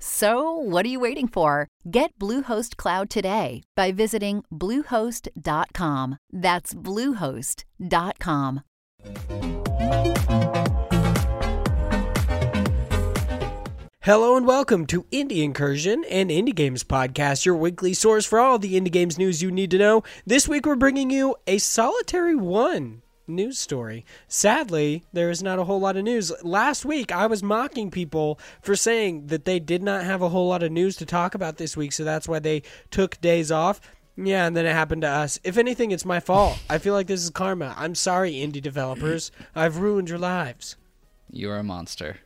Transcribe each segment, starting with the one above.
So, what are you waiting for? Get Bluehost Cloud today by visiting Bluehost.com. That's Bluehost.com. Hello and welcome to Indie Incursion and Indie Games Podcast, your weekly source for all the indie games news you need to know. This week we're bringing you a solitary one news story. Sadly, there is not a whole lot of news. Last week, I was mocking people for saying that they did not have a whole lot of news to talk about this week, so that's why they took days off. Yeah, and then it happened to us. If anything, it's my fault. I feel like this is karma. I'm sorry, indie developers. I've ruined your lives. You're a monster.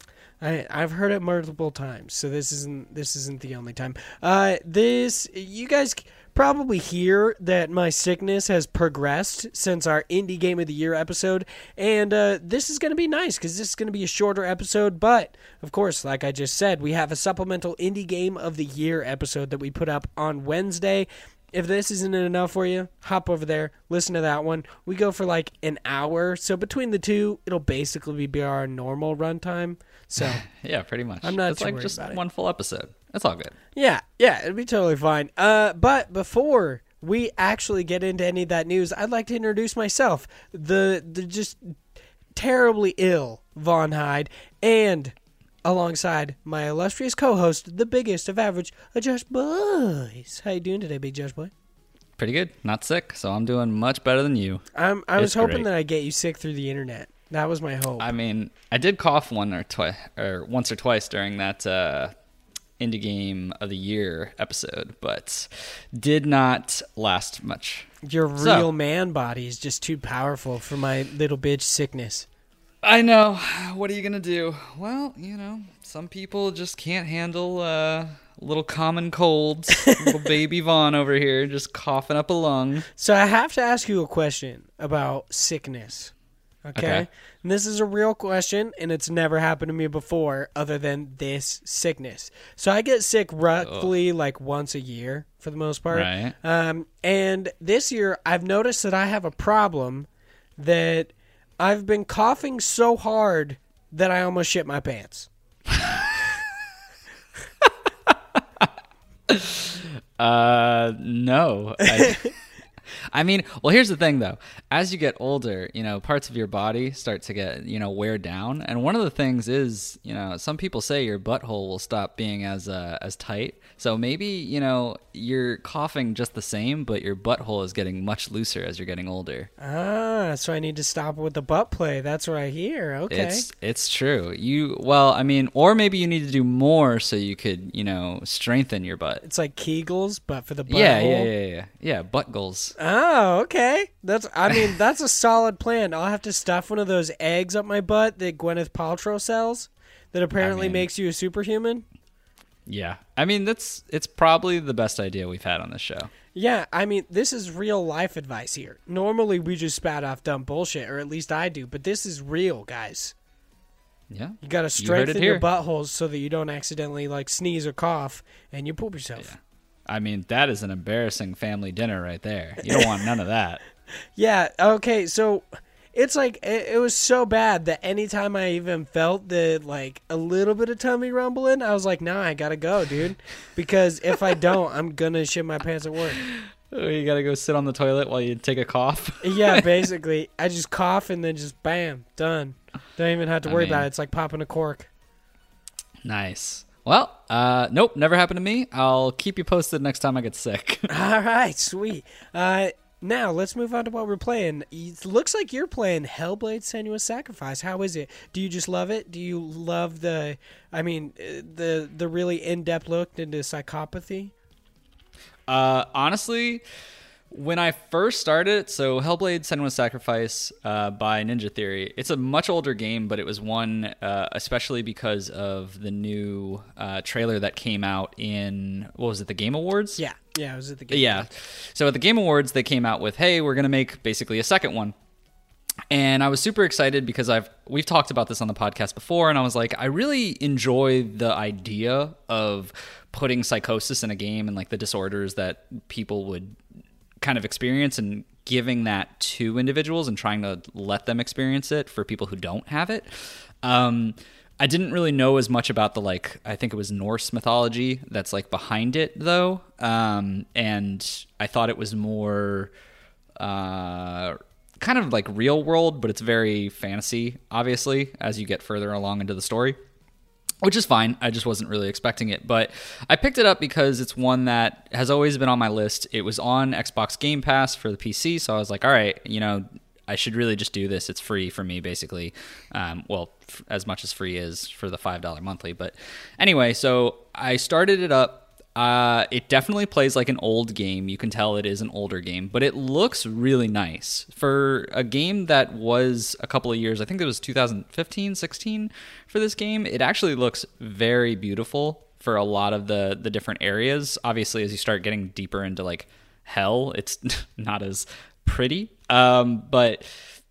I I've heard it multiple times, so this isn't this isn't the only time. Uh, this you guys probably hear that my sickness has progressed since our indie game of the year episode, and uh, this is going to be nice because this is going to be a shorter episode. But of course, like I just said, we have a supplemental indie game of the year episode that we put up on Wednesday. If this isn't enough for you, hop over there, listen to that one. We go for like an hour, so between the two, it'll basically be our normal runtime. So Yeah, pretty much. I'm not It's too like worried just about it. one full episode. That's all good. Yeah, yeah, it'd be totally fine. Uh, but before we actually get into any of that news, I'd like to introduce myself, the the just terribly ill Von Hyde, and alongside my illustrious co-host, the biggest of average, Josh Boys. How you doing today, Big Josh Boy? Pretty good. Not sick, so I'm doing much better than you. I'm, I was hoping great. that I'd get you sick through the internet. That was my hope. I mean, I did cough one or twice, or once or twice during that uh, indie game of the year episode, but did not last much. Your So- real man body is just too powerful for my little bitch sickness. I know. What are you gonna do? Well, you know, some people just can't handle uh, little common colds. little baby Vaughn over here just coughing up a lung. So I have to ask you a question about sickness. Okay? Okay. And this is a real question and it's never happened to me before other than this sickness. So I get sick roughly like once a year for the most part. Right. Um and this year I've noticed that I have a problem that I've been coughing so hard that I almost shit my pants. Uh, no. I, I mean, well, here's the thing though. As you get older, you know, parts of your body start to get, you know, wear down. And one of the things is, you know, some people say your butthole will stop being as uh, as tight. So maybe, you know, you're coughing just the same, but your butthole is getting much looser as you're getting older. Ah, so I need to stop with the butt play. That's what I hear. Okay. It's it's true. You well, I mean, or maybe you need to do more so you could, you know, strengthen your butt. It's like Kegels, but for the butthole. Yeah, yeah, yeah, yeah. Yeah, butt goals. Oh, okay. That's. I mean, that's a solid plan. I'll have to stuff one of those eggs up my butt that Gwyneth Paltrow sells. That apparently mean- makes you a superhuman. Yeah. I mean, that's it's probably the best idea we've had on this show. Yeah, I mean, this is real life advice here. Normally, we just spat off dumb bullshit, or at least I do. But this is real, guys. Yeah. You got to strengthen your buttholes so that you don't accidentally like sneeze or cough and you poop yourself. Yeah. I mean, that is an embarrassing family dinner right there. You don't want none of that. Yeah. Okay. So it's like it, it was so bad that anytime I even felt the like a little bit of tummy rumbling, I was like, "Nah, I gotta go, dude," because if I don't, I'm gonna shit my pants at work. Oh, you got to go sit on the toilet while you take a cough. Yeah, basically, I just cough and then just bam, done. Don't even have to I worry mean- about it. It's like popping a cork. nice. Well, uh, nope, never happened to me. I'll keep you posted next time I get sick. All right, sweet. Uh, now let's move on to what we're playing. It looks like you're playing Hellblade: Senua's Sacrifice. How is it? Do you just love it? Do you love the? I mean, uh, the the really in depth look into psychopathy. Uh, honestly, when I first started, so Hellblade: Senua's Sacrifice uh, by Ninja Theory, it's a much older game, but it was one uh, especially because of the new uh, trailer that came out in what was it, the Game Awards? Yeah, yeah, it was at the game. Awards? Yeah. So at the Game Awards, they came out with, "Hey, we're going to make basically a second one." And I was super excited because I've we've talked about this on the podcast before and I was like I really enjoy the idea of putting psychosis in a game and like the disorders that people would kind of experience and giving that to individuals and trying to let them experience it for people who don't have it. Um, I didn't really know as much about the like I think it was Norse mythology that's like behind it though, um, and I thought it was more uh, kind of like real world, but it's very fantasy obviously as you get further along into the story which is fine. I just wasn't really expecting it, but I picked it up because it's one that has always been on my list. It was on Xbox Game Pass for the PC, so I was like, all right, you know, I should really just do this. It's free for me, basically. Um, well, f- as much as free is for the five dollar monthly, but anyway, so I started it up uh, it definitely plays like an old game. You can tell it is an older game, but it looks really nice. For a game that was a couple of years, I think it was 2015, 16 for this game, it actually looks very beautiful for a lot of the the different areas. Obviously, as you start getting deeper into like hell, it's not as pretty. Um, but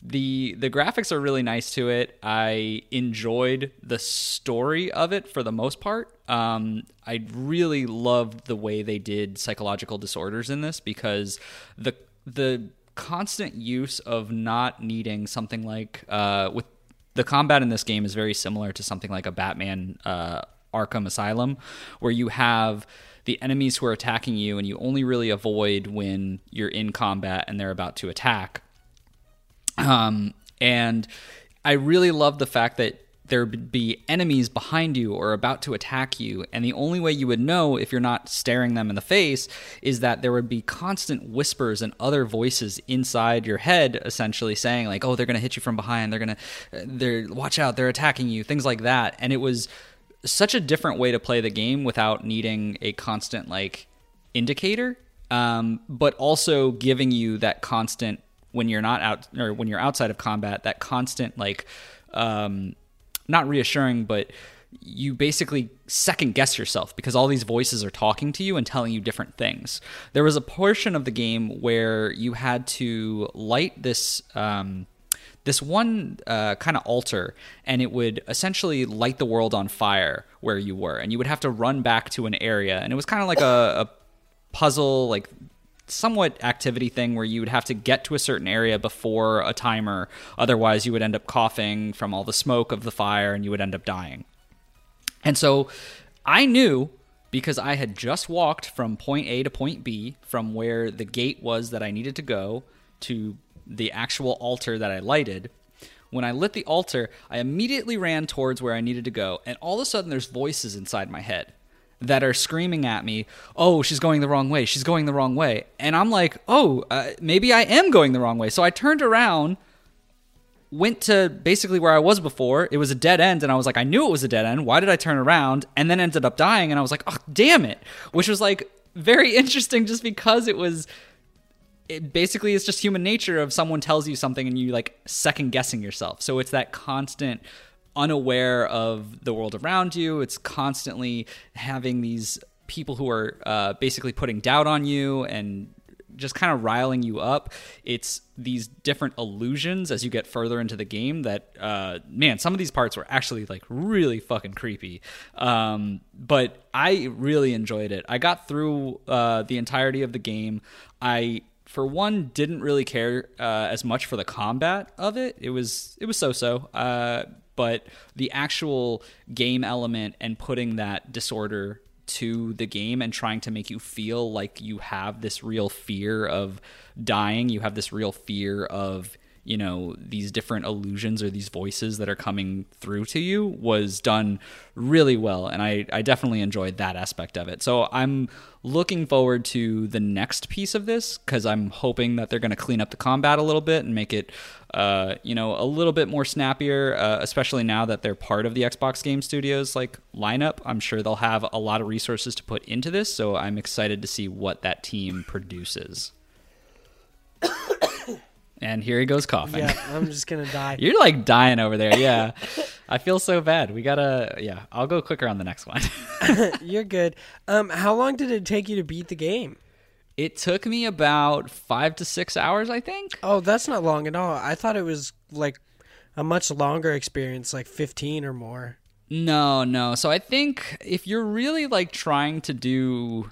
the the graphics are really nice to it. I enjoyed the story of it for the most part. Um, I really loved the way they did psychological disorders in this because the the constant use of not needing something like uh, with the combat in this game is very similar to something like a Batman uh, Arkham Asylum, where you have the enemies who are attacking you and you only really avoid when you're in combat and they're about to attack um, and I really love the fact that there would be enemies behind you or about to attack you. And the only way you would know if you're not staring them in the face is that there would be constant whispers and other voices inside your head, essentially saying, like, oh, they're going to hit you from behind. They're going to, they're, watch out, they're attacking you, things like that. And it was such a different way to play the game without needing a constant, like, indicator, um, but also giving you that constant when you're not out or when you're outside of combat that constant like um, not reassuring but you basically second guess yourself because all these voices are talking to you and telling you different things. There was a portion of the game where you had to light this um, this one uh, kind of altar, and it would essentially light the world on fire where you were, and you would have to run back to an area, and it was kind of like a, a puzzle, like somewhat activity thing where you would have to get to a certain area before a timer. Otherwise, you would end up coughing from all the smoke of the fire and you would end up dying. And so I knew because I had just walked from point A to point B from where the gate was that I needed to go to the actual altar that I lighted. When I lit the altar, I immediately ran towards where I needed to go, and all of a sudden there's voices inside my head that are screaming at me, "Oh, she's going the wrong way. She's going the wrong way." And I'm like, "Oh, uh, maybe I am going the wrong way." So I turned around, went to basically where I was before. It was a dead end and I was like, "I knew it was a dead end. Why did I turn around?" And then ended up dying and I was like, "Oh, damn it." Which was like very interesting just because it was it basically it's just human nature of someone tells you something and you like second guessing yourself. So it's that constant unaware of the world around you. It's constantly having these people who are uh, basically putting doubt on you and just kind of riling you up. It's these different illusions as you get further into the game that, uh, man, some of these parts were actually like really fucking creepy. Um, but I really enjoyed it. I got through uh, the entirety of the game. I for one didn't really care uh, as much for the combat of it. It was it was so so. Uh, but the actual game element and putting that disorder to the game and trying to make you feel like you have this real fear of dying, you have this real fear of you know these different illusions or these voices that are coming through to you was done really well and I, I definitely enjoyed that aspect of it. So i'm looking forward to the next piece of this because i'm hoping that they're going to clean up the combat a little bit and make it uh, you know a little bit more snappier uh, especially now that they're part of the xbox game studios like lineup. I'm sure they'll have a lot of resources to put into this so i'm excited to see what that team produces and here he goes coughing. Yeah, I'm just gonna die. You're like dying over there. Yeah. I feel so bad. We gotta, yeah, I'll go quicker on the next one. You're good. Um, how long did it take you to beat the game? it took me about five to six hours, I think. Oh, that's not long at all. I thought it was like a much longer experience, like 15 or more. No, no. So I think if you're really like trying to do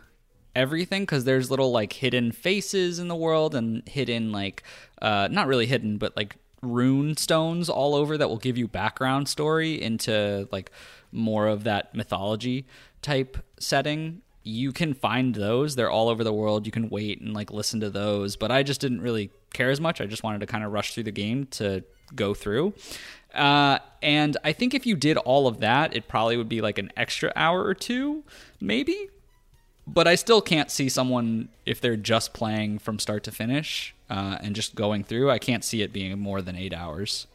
everything, because there's little like hidden faces in the world and hidden like, uh, not really hidden, but like rune stones all over that will give you background story into like more of that mythology type setting. You can find those. They're all over the world. You can wait and like listen to those. But i just didn't really care as much. I just wanted to kind of rush through the game to go through. Uh, and i think if you did all of that it probably would be like an extra hour or two maybe but i still can't see someone if they're just playing from start to finish uh, and just going through i can't see it being more than eight hours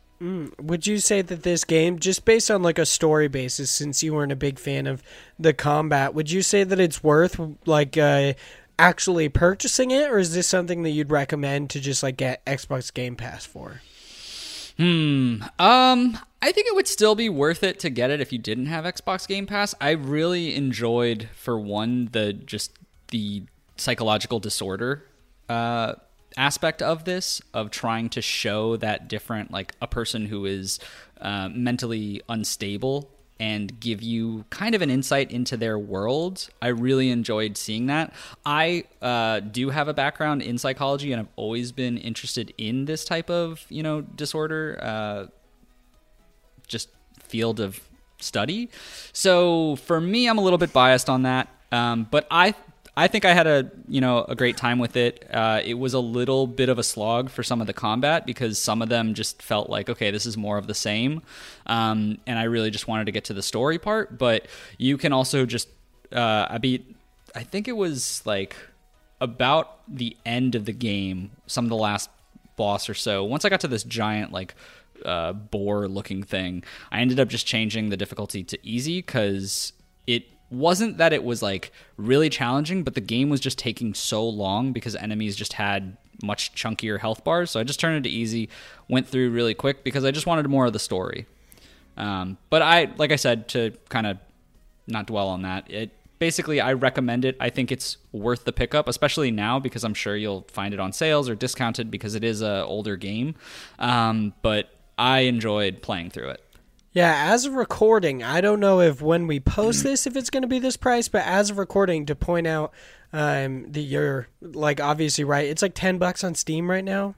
Would you say that this game, just based on like a story basis, since you weren't a big fan of the combat, would you say that it's worth like uh, actually purchasing it, or is this something that you'd recommend to just like get Xbox Game Pass for? Hmm. Um, I think it would still be worth it to get it if you didn't have Xbox Game Pass. I really enjoyed, for one, the just the psychological disorder uh, aspect of this, of trying to show that different, like a person who is uh, mentally unstable and give you kind of an insight into their world. I really enjoyed seeing that. I uh, do have a background in psychology, and I've always been interested in this type of you know disorder. Uh, just field of study. So for me, I'm a little bit biased on that. Um, but I I think I had a you know a great time with it. Uh, it was a little bit of a slog for some of the combat because some of them just felt like okay, this is more of the same, um, and I really just wanted to get to the story part. But you can also just uh, I beat I think it was like about the end of the game, some of the last boss or so. Once I got to this giant like uh, boar looking thing, I ended up just changing the difficulty to easy because it wasn't that it was like really challenging, but the game was just taking so long because enemies just had much chunkier health bars. So I just turned it to easy, went through really quick because I just wanted more of the story. Um, but I, like I said, to kind of not dwell on that, it basically I recommend it. I think it's worth the pickup, especially now because I'm sure you'll find it on sales or discounted because it is a older game. Um, but I enjoyed playing through it. Yeah, as of recording, I don't know if when we post this if it's going to be this price, but as of recording, to point out um, that you're like obviously right, it's like ten bucks on Steam right now.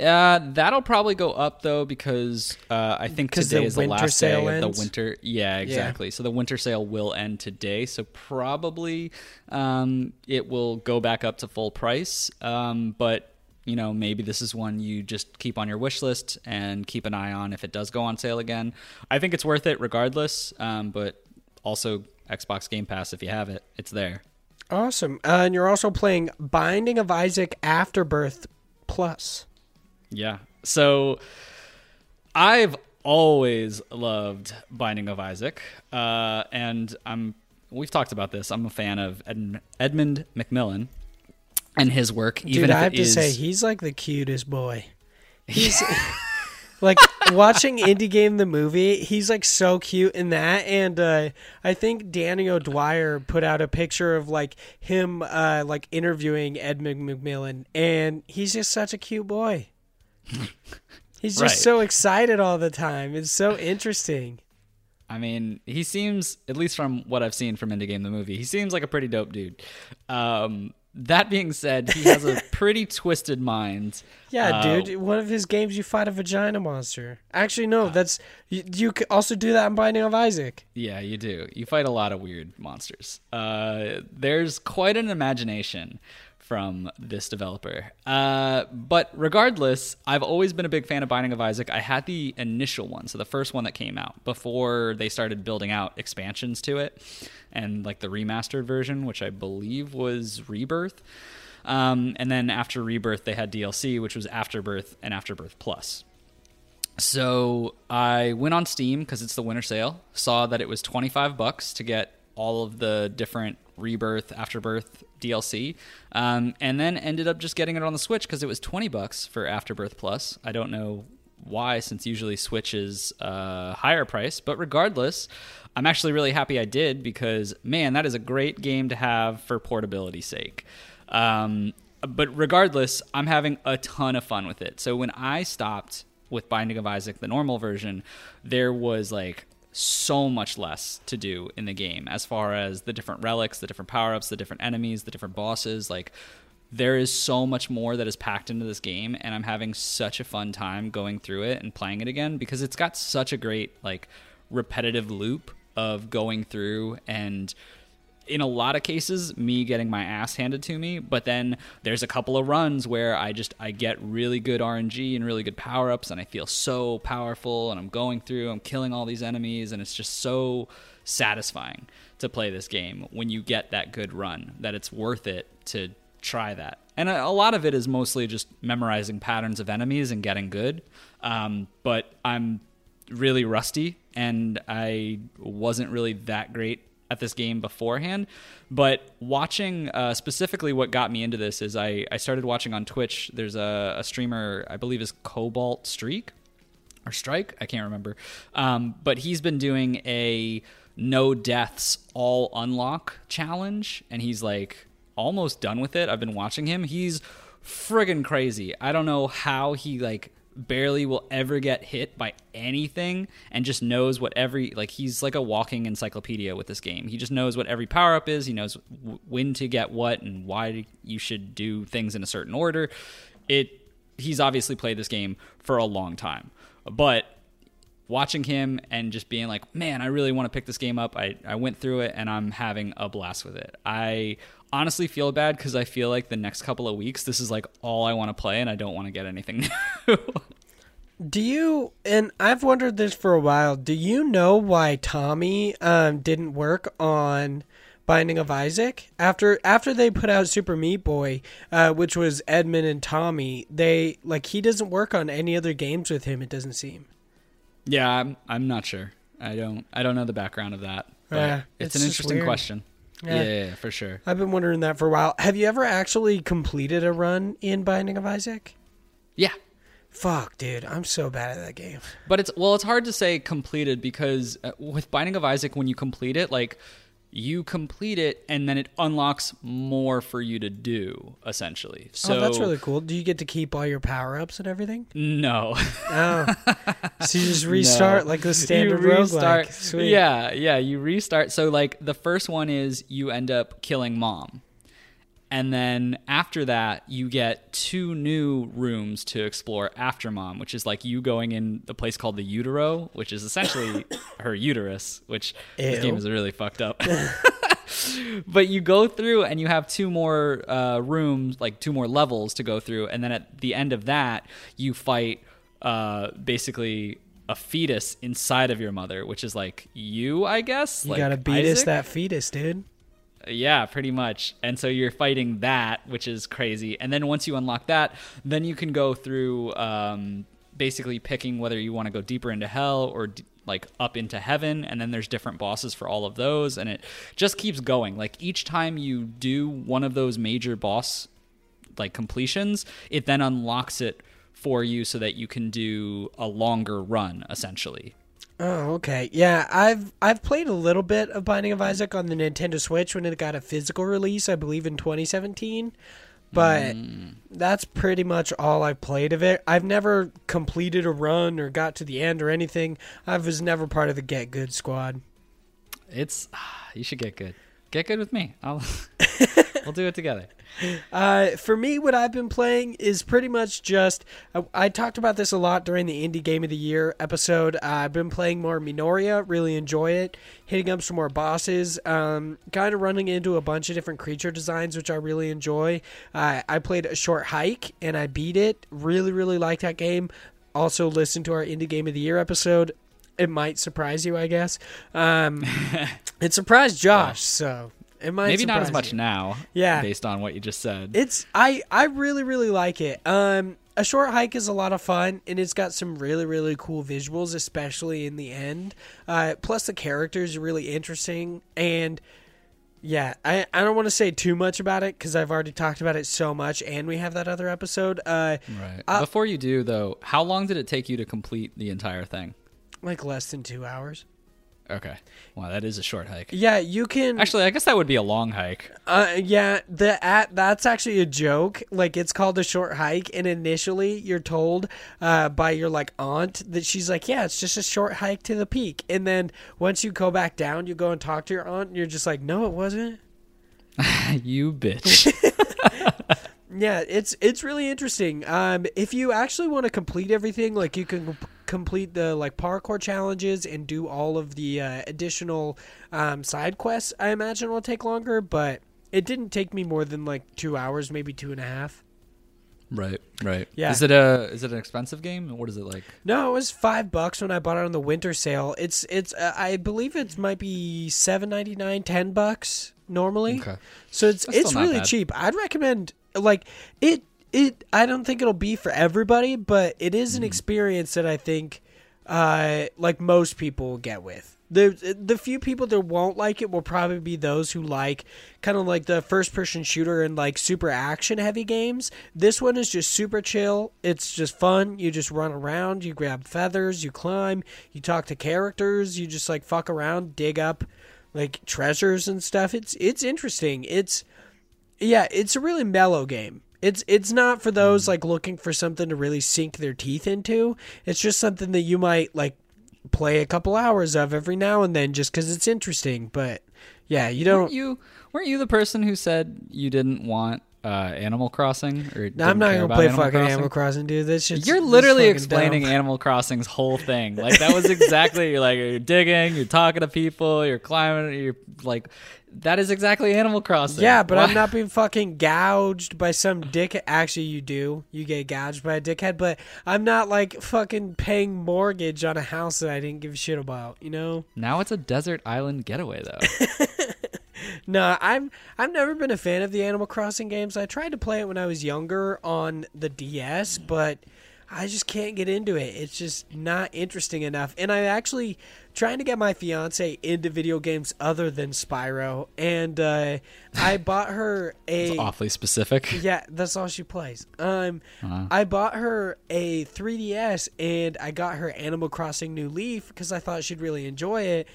Uh, that'll probably go up though because uh, I think today the is the last day sale of the winter. Yeah, exactly. So the winter sale will end today. So probably um, it will go back up to full price. Um, but you know maybe this is one you just keep on your wish list and keep an eye on if it does go on sale again. I think it's worth it regardless. Um, but also Xbox Game Pass if you have it, it's there. Awesome, uh, and you're also playing Binding of Isaac Afterbirth Plus. Yeah. So I've always loved Binding of Isaac, uh, and I'm. We've talked about this. I'm a fan of Ed, Edmund McMillen and his work. Dude, even I have to is- say he's like the cutest boy. He's like watching Indie Game the movie. He's like so cute in that, and uh, I think Danny O'Dwyer put out a picture of like him uh, like interviewing Edmund McMillen, and he's just such a cute boy. He's just Right. so excited all the time. It's so interesting. I mean, he seems, at least from what I've seen from Indie Game the movie, he seems like a pretty dope dude. Um, that being said, he has a pretty twisted mind. Yeah, Uh, dude. One of his games, you fight a vagina monster. Actually, no, that's you. You also do that in Binding of Isaac. Yeah, you do. You fight a lot of weird monsters. Uh, there's quite an imagination from this developer. Uh, but regardless, I've always been a big fan of Binding of Isaac. I had the initial one, so the first one that came out before they started building out expansions to it, and like the remastered version, which I believe was Rebirth. Um, and then after Rebirth, they had DLC, which was Afterbirth and Afterbirth Plus. So I went on Steam because it's the winter sale. Saw that it was twenty five bucks to get all of the different Rebirth, Afterbirth DLC, um, and then ended up just getting it on the Switch because it was twenty bucks for Afterbirth Plus. I don't know why, since usually Switch is a higher price, but regardless, I'm actually really happy I did because man, that is a great game to have for portability sake. Um, but regardless, I'm having a ton of fun with it. So when I stopped with Binding of Isaac, the normal version, there was like so much less to do in the game as far as the different relics, the different power ups, the different enemies, the different bosses. Like, there is so much more that is packed into this game, and I'm having such a fun time going through it and playing it again because it's got such a great, like, repetitive loop of going through and in a lot of cases me getting my ass handed to me but then there's a couple of runs where i just i get really good rng and really good power-ups and i feel so powerful and i'm going through i'm killing all these enemies and it's just so satisfying to play this game when you get that good run that it's worth it to try that. And a, a lot of it is mostly just memorizing patterns of enemies and getting good um, but i'm really rusty and i wasn't really that great at this game beforehand. But watching uh, specifically what got me into this is I, I started watching on Twitch. There's a, a streamer, I believe is Cobalt Streak or Strike, I can't remember. Um, but he's been doing a no deaths all unlock challenge, and he's like almost done with it. I've been watching him. He's friggin' crazy. I don't know how he like barely will ever get hit by anything and just knows what every like he's like a walking encyclopedia with this game. He just knows what every power up is. He knows w- when to get what and why you should do things in a certain order. It he's obviously played this game for a long time. But watching him and just being like, man, I really want to pick this game up. I, I went through it and I'm having a blast with it. I honestly feel bad because I feel like the next couple of weeks, this is like all I want to play and I don't want to get anything new. Do you, and I've wondered this for a while, do you know why Tommy um, didn't work on Binding of Isaac? After after they put out Super Meat Boy, uh, which was Edmund and Tommy, they, like, he doesn't work on any other games with him, it doesn't seem. yeah, I'm, I'm not sure. I don't I don't know the background of that. But Yeah, it's, it's an interesting weird. question. Yeah. Yeah. for sure. I've been wondering that for a while. Have you ever actually completed a run in Binding of Isaac? Yeah. Fuck, dude, I'm so bad at that game. But it's well, it's hard to say completed because uh, with Binding of Isaac, when you complete it, like you complete it and then it unlocks more for you to do, essentially. So oh, that's really cool. Do you get to keep all your power ups and everything? no. Oh, so you just restart No. like the standard you restart. roguelike. Sweet. Yeah, yeah. You restart. So like the first one is you end up killing mom. And then after that, you get two new rooms to explore after mom, which is like you going in the place called the Utero, which is essentially her uterus, which this game is really fucked up. but you go through and you have two more uh, rooms, like two more levels to go through, and then at the end of that, you fight uh, basically a fetus inside of your mother, which is like you, I guess. You like gotta beat us that fetus, dude. Yeah, pretty much. And so you're fighting that, which is crazy. And then once you unlock that, then you can go through um, basically picking whether you want to go deeper into hell or d- like up into heaven. And then there's different bosses for all of those. And it just keeps going. Like each time you do one of those major boss like completions, it then unlocks it for you so that you can do a longer run essentially. Oh, okay. Yeah, I've I've played a little bit of Binding of Isaac on the Nintendo Switch when it got a physical release, I believe in 2017. But mm. that's pretty much all I've played of it. I've never completed a run or got to the end or anything. I was never part of the Get Good squad. It's you should get good. Get good with me. I'll we'll do it together. Uh, for me, what I've been playing is pretty much just. I, I talked about this a lot during the Indie Game of the Year episode. Uh, I've been playing more Minoria, really enjoy it. Hitting up some more bosses, um, kind of running into a bunch of different creature designs, which I really enjoy. Uh, I played a short hike and I beat it. Really, really like that game. Also, listen to our Indie Game of the Year episode. It might surprise you, I guess. Um, it surprised Josh, so it might Maybe not as much you. now. Yeah. Based on what you just said. It's I I really really like it. Um, a short hike is a lot of fun, and it's got some really really cool visuals, especially in the end. Uh, plus the characters are really interesting, and yeah, I I don't want to say too much about it because I've already talked about it so much, and we have that other episode. Uh, right. uh, Before you do, though, how long did it take you to complete the entire thing? like less than two hours. Okay. Wow, that is a short hike. Yeah, you can Actually, I guess that would be a long hike. Uh, yeah, the at that's actually a joke. Like it's called a short hike, and initially you're told uh, by your like aunt that she's like, yeah, it's just a short hike to the peak. And then once you go back down, you go and talk to your aunt, and you're just like, no, it wasn't. you bitch. Yeah, it's it's really interesting. Um, if you actually want to complete everything, like you can complete the like parkour challenges and do all of the uh, additional um, side quests, I imagine will take longer. But it didn't take me more than like two hours, maybe two and a half. right. Right. Yeah. Is it a is it an expensive game? What is it like? No, it was five bucks when I bought it on the winter sale. It's it's uh, I believe it might be seven ninety nine, ten bucks normally. Okay. So it's That's it's really bad. cheap. I'd recommend like it it I don't think it'll be for everybody, but it is Mm-hmm. an experience that I think uh like most people will get with. The the few people that won't like it will probably be those who like kind of like the first person shooter and like super action heavy games. This one is just super chill. It's just fun. You just run around, you grab feathers, you climb, you talk to characters, you just like fuck around, dig up like treasures and stuff. It's it's interesting. It's yeah, it's a really mellow game. It's it's not for those like looking for something to really sink their teeth into. It's just something that you might like play a couple hours of every now and then just because it's interesting. But yeah, you Weren't don't. you weren't you the person who said you didn't want uh, Animal Crossing or No, I'm not gonna play Animal fucking Crossing? Animal Crossing, dude. This shit's You're literally explaining dumb. Animal Crossing's whole thing. Like that was exactly you're like you're digging, you're talking to people, you're climbing, you're like that is exactly Animal Crossing. Yeah, but I'm not being fucking gouged by some dick. Actually, you do. You get gouged by a dickhead, but I'm not like fucking paying mortgage on a house that I didn't give a shit about. You know? Now it's a desert island getaway though. No, I'm I've never been a fan of the Animal Crossing games. I tried to play it when I was younger on the DS, but I just can't get into it. It's just not interesting enough. And I'm actually trying to get my fiance into video games other than Spyro, and uh, I bought her a It's awfully specific. yeah, that's all she plays. Um, Uh-huh. I bought her a 3DS and I got her Animal Crossing New Leaf because I thought she'd really enjoy it.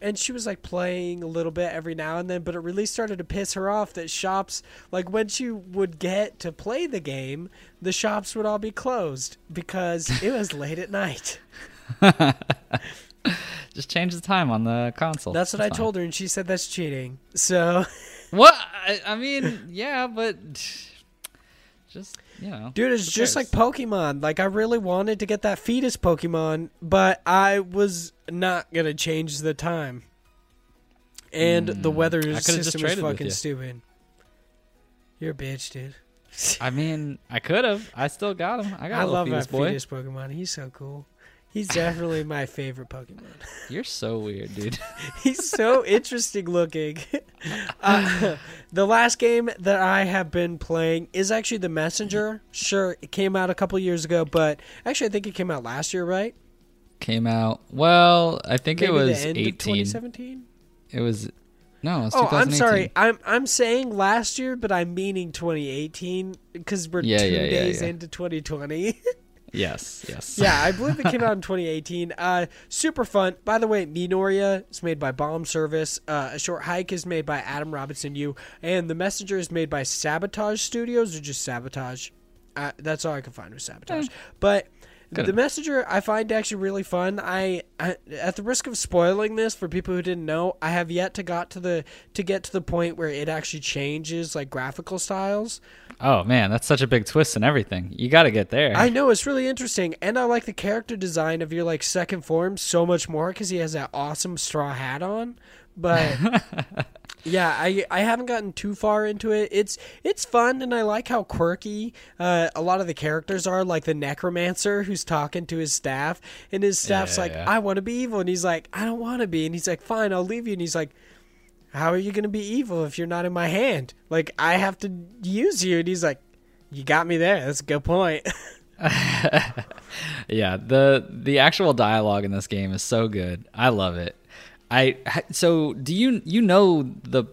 And she was like playing a little bit every now and then, but it really started to piss her off that shops, like when she would get to play the game, the shops would all be closed because it was late at night. Just change the time on the console. That's what I told her, and she said that's cheating. So. What? I, I mean, yeah, but just Dude, it's just like? Pokemon. Like I really wanted to get that fetus Pokemon, but I was not gonna change the time. And the weather Hmm. Just system with fucking you. stupid. You're a bitch, dude. I mean, I could have. I still got him. I got I love fetus that boy. fetus Pokemon. He's so cool. He's definitely my favorite Pokemon. You're so weird, dude. He's so interesting looking. Uh, the last game that I have been playing is actually The Messenger. Sure, it came out a couple years ago, but actually, I think it came out last year, right? Came out. Well, I think Maybe it was the end of 18. 2017. It was no, it was Oh, I'm sorry. I'm I'm saying last year, but I'm meaning 2018 because we're Yeah, two yeah, yeah, days into 2020. Yes, yes. yeah, I believe it came out in 2018. Uh, super fun. By the way, Minoria is made by Bomb Service. Uh, a Short Hike is made by Adam Robinson Yu, and The Messenger is made by Sabotage Studios or just Sabotage. Uh, that's all I can find with Sabotage. But Good. The Messenger I find actually really fun. I, I at the risk of spoiling this for people who didn't know, I have yet to got to the to get to the point where it actually changes like graphical styles. Oh man, that's such a big twist and everything. You got to get there. I know it's really interesting, and I like the character design of your like second form so much more because he has that awesome straw hat on. But yeah, I I haven't gotten too far into it. It's it's fun, and I like how quirky uh, a lot of the characters are. Like the necromancer who's talking to his staff, and his staff's Yeah, like, yeah. "I want to be evil," and he's like, "I don't want to be," and he's like, "Fine, I'll leave you," and he's like. How are you going to be evil if you're not in my hand? Like, I have to use you. And he's like, You got me there. That's a good point. Yeah, the the actual dialogue in this game is so good. I love it. I so do you you know the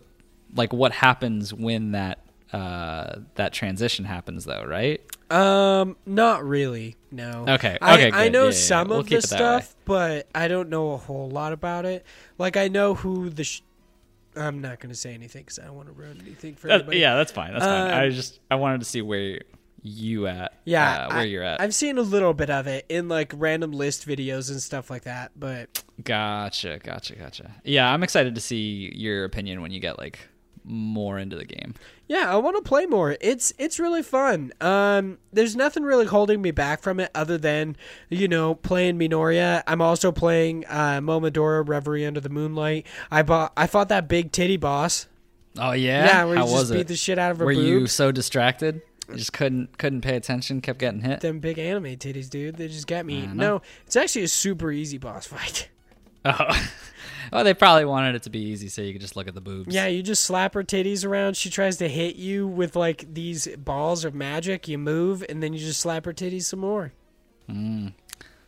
like what happens when that uh that transition happens though, right? Um, not really. No. Okay, I, okay, I good. know Yeah, some yeah. We'll of the stuff, but I don't know a whole lot about it. Like I know who the. Sh- I'm not going to say anything because I don't want to ruin anything for anybody. yeah, that's fine. That's fine. Um, I just I wanted to see where you at. Yeah, uh, where I, you're at. I've seen a little bit of it in like random list videos and stuff like that, but Gotcha, gotcha, gotcha. Yeah, I'm excited to see your opinion when you get like more into the game. yeah, I want to play more. It's it's really fun. Um, there's nothing really holding me back from it other than you know playing Minoria. I'm also playing uh, Momodora Reverie Under the Moonlight. I bought I fought that big titty boss. Oh yeah, Yeah, where how you just beat it? the shit out of her Were you so distracted? Just couldn't couldn't pay attention, kept getting hit. Them big anime titties, dude. They just got me. No, it's actually a super easy boss fight. Oh. well, they probably wanted it to be easy so you could just look at the boobs. Yeah, you just slap her titties around. She tries to hit you with like these balls of magic. You move, and then you just slap her titties some more.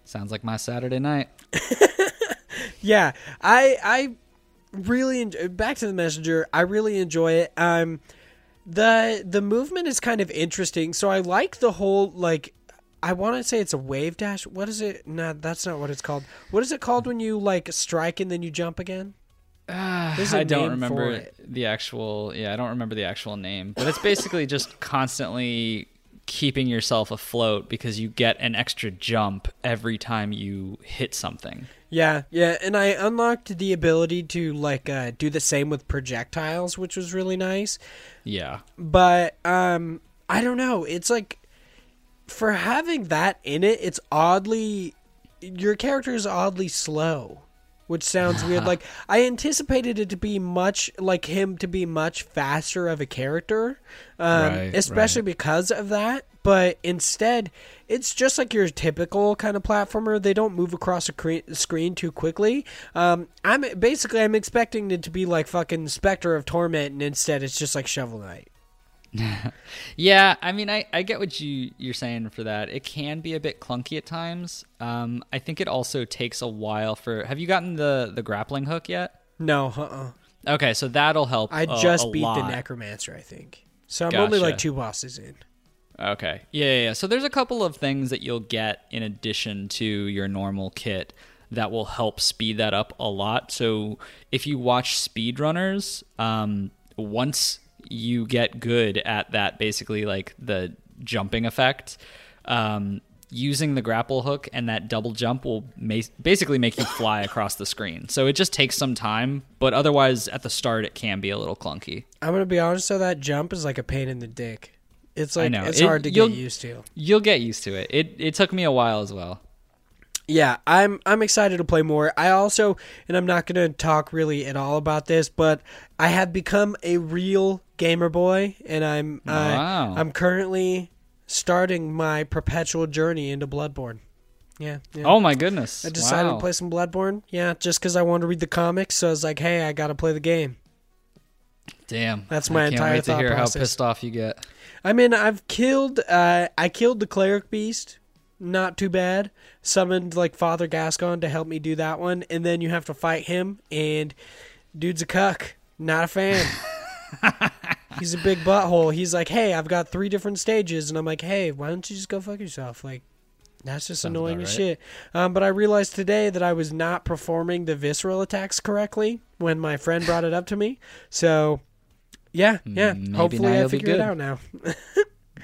Sounds like my Saturday night. Yeah, I I really enjoy, back to the messenger. I really enjoy it. Um, the the movement is kind of interesting. So I like the whole like. I want to say it's a wave dash. What is it? No, that's not what it's called. What is it called when you like strike and then you jump again? Ah, a I don't remember the actual. Yeah, I don't remember the actual name, but it's basically just constantly keeping yourself afloat because you get an extra jump every time you hit something. Yeah, yeah, and I unlocked the ability to like uh, do the same with projectiles, which was really nice. Yeah. But um, I don't know. It's like for having that in it, it's oddly your character is oddly slow, which sounds weird. Like I anticipated it to be much like him to be much faster of a character, um, Right, especially right. because of that. But instead, it's just like your typical kind of platformer. They don't move across a cre- screen too quickly. Um, I'm basically I'm expecting it to be like fucking Spectre of Torment, and instead it's just like Shovel Knight. Yeah, I mean, I, I get what you you're saying for that. It can be a bit clunky at times. Um, I think it also takes a while for. Have you gotten the the grappling hook yet? No, uh-uh. Okay, so that'll help. I a- just a beat the. Necromancer, I think. So I'm only like two bosses in. Okay. Yeah, yeah, yeah. So there's a couple of things that you'll get in addition to your normal kit that will help speed that up a lot. So if you watch speedrunners, um, once you get good at that, basically like the jumping effect, um, using the grapple hook and that double jump will ma- basically make you fly across the screen. So it just takes some time, but otherwise at the start it can be a little clunky. I'm gonna be honest though, that jump is like a pain in the dick. It's like know. it's It- hard to get used to. You'll get used to it. It it took me a while as well. Yeah, I'm I'm excited to play more. I also and I'm not going to talk really at all about this, but I have become a real gamer boy and I'm uh, Wow. I'm currently starting my perpetual journey into Bloodborne. Yeah. yeah. Oh my goodness! I decided Wow. to play some Bloodborne. Yeah, just cuz I wanted to read the comics, so I was like, "Hey, I got to play the game." Damn, That's my I can't entire wait to thought hear process. how pissed off you get. I mean, I've killed. Uh, I killed the cleric beast. Not too bad. Summoned like Father Gascoigne to help me do that one, and then you have to fight him. And dude's a cuck. Not a fan. He's a big butthole. He's like, "Hey, I've got three different stages," and I'm like, "Hey, why don't you just go fuck yourself?" Like, that's just Sounds annoying as right. shit. Um, but I realized today that I was not performing the visceral attacks correctly when my friend brought it up to me. So, yeah, yeah. Mm, maybe Hopefully, I figured it out now.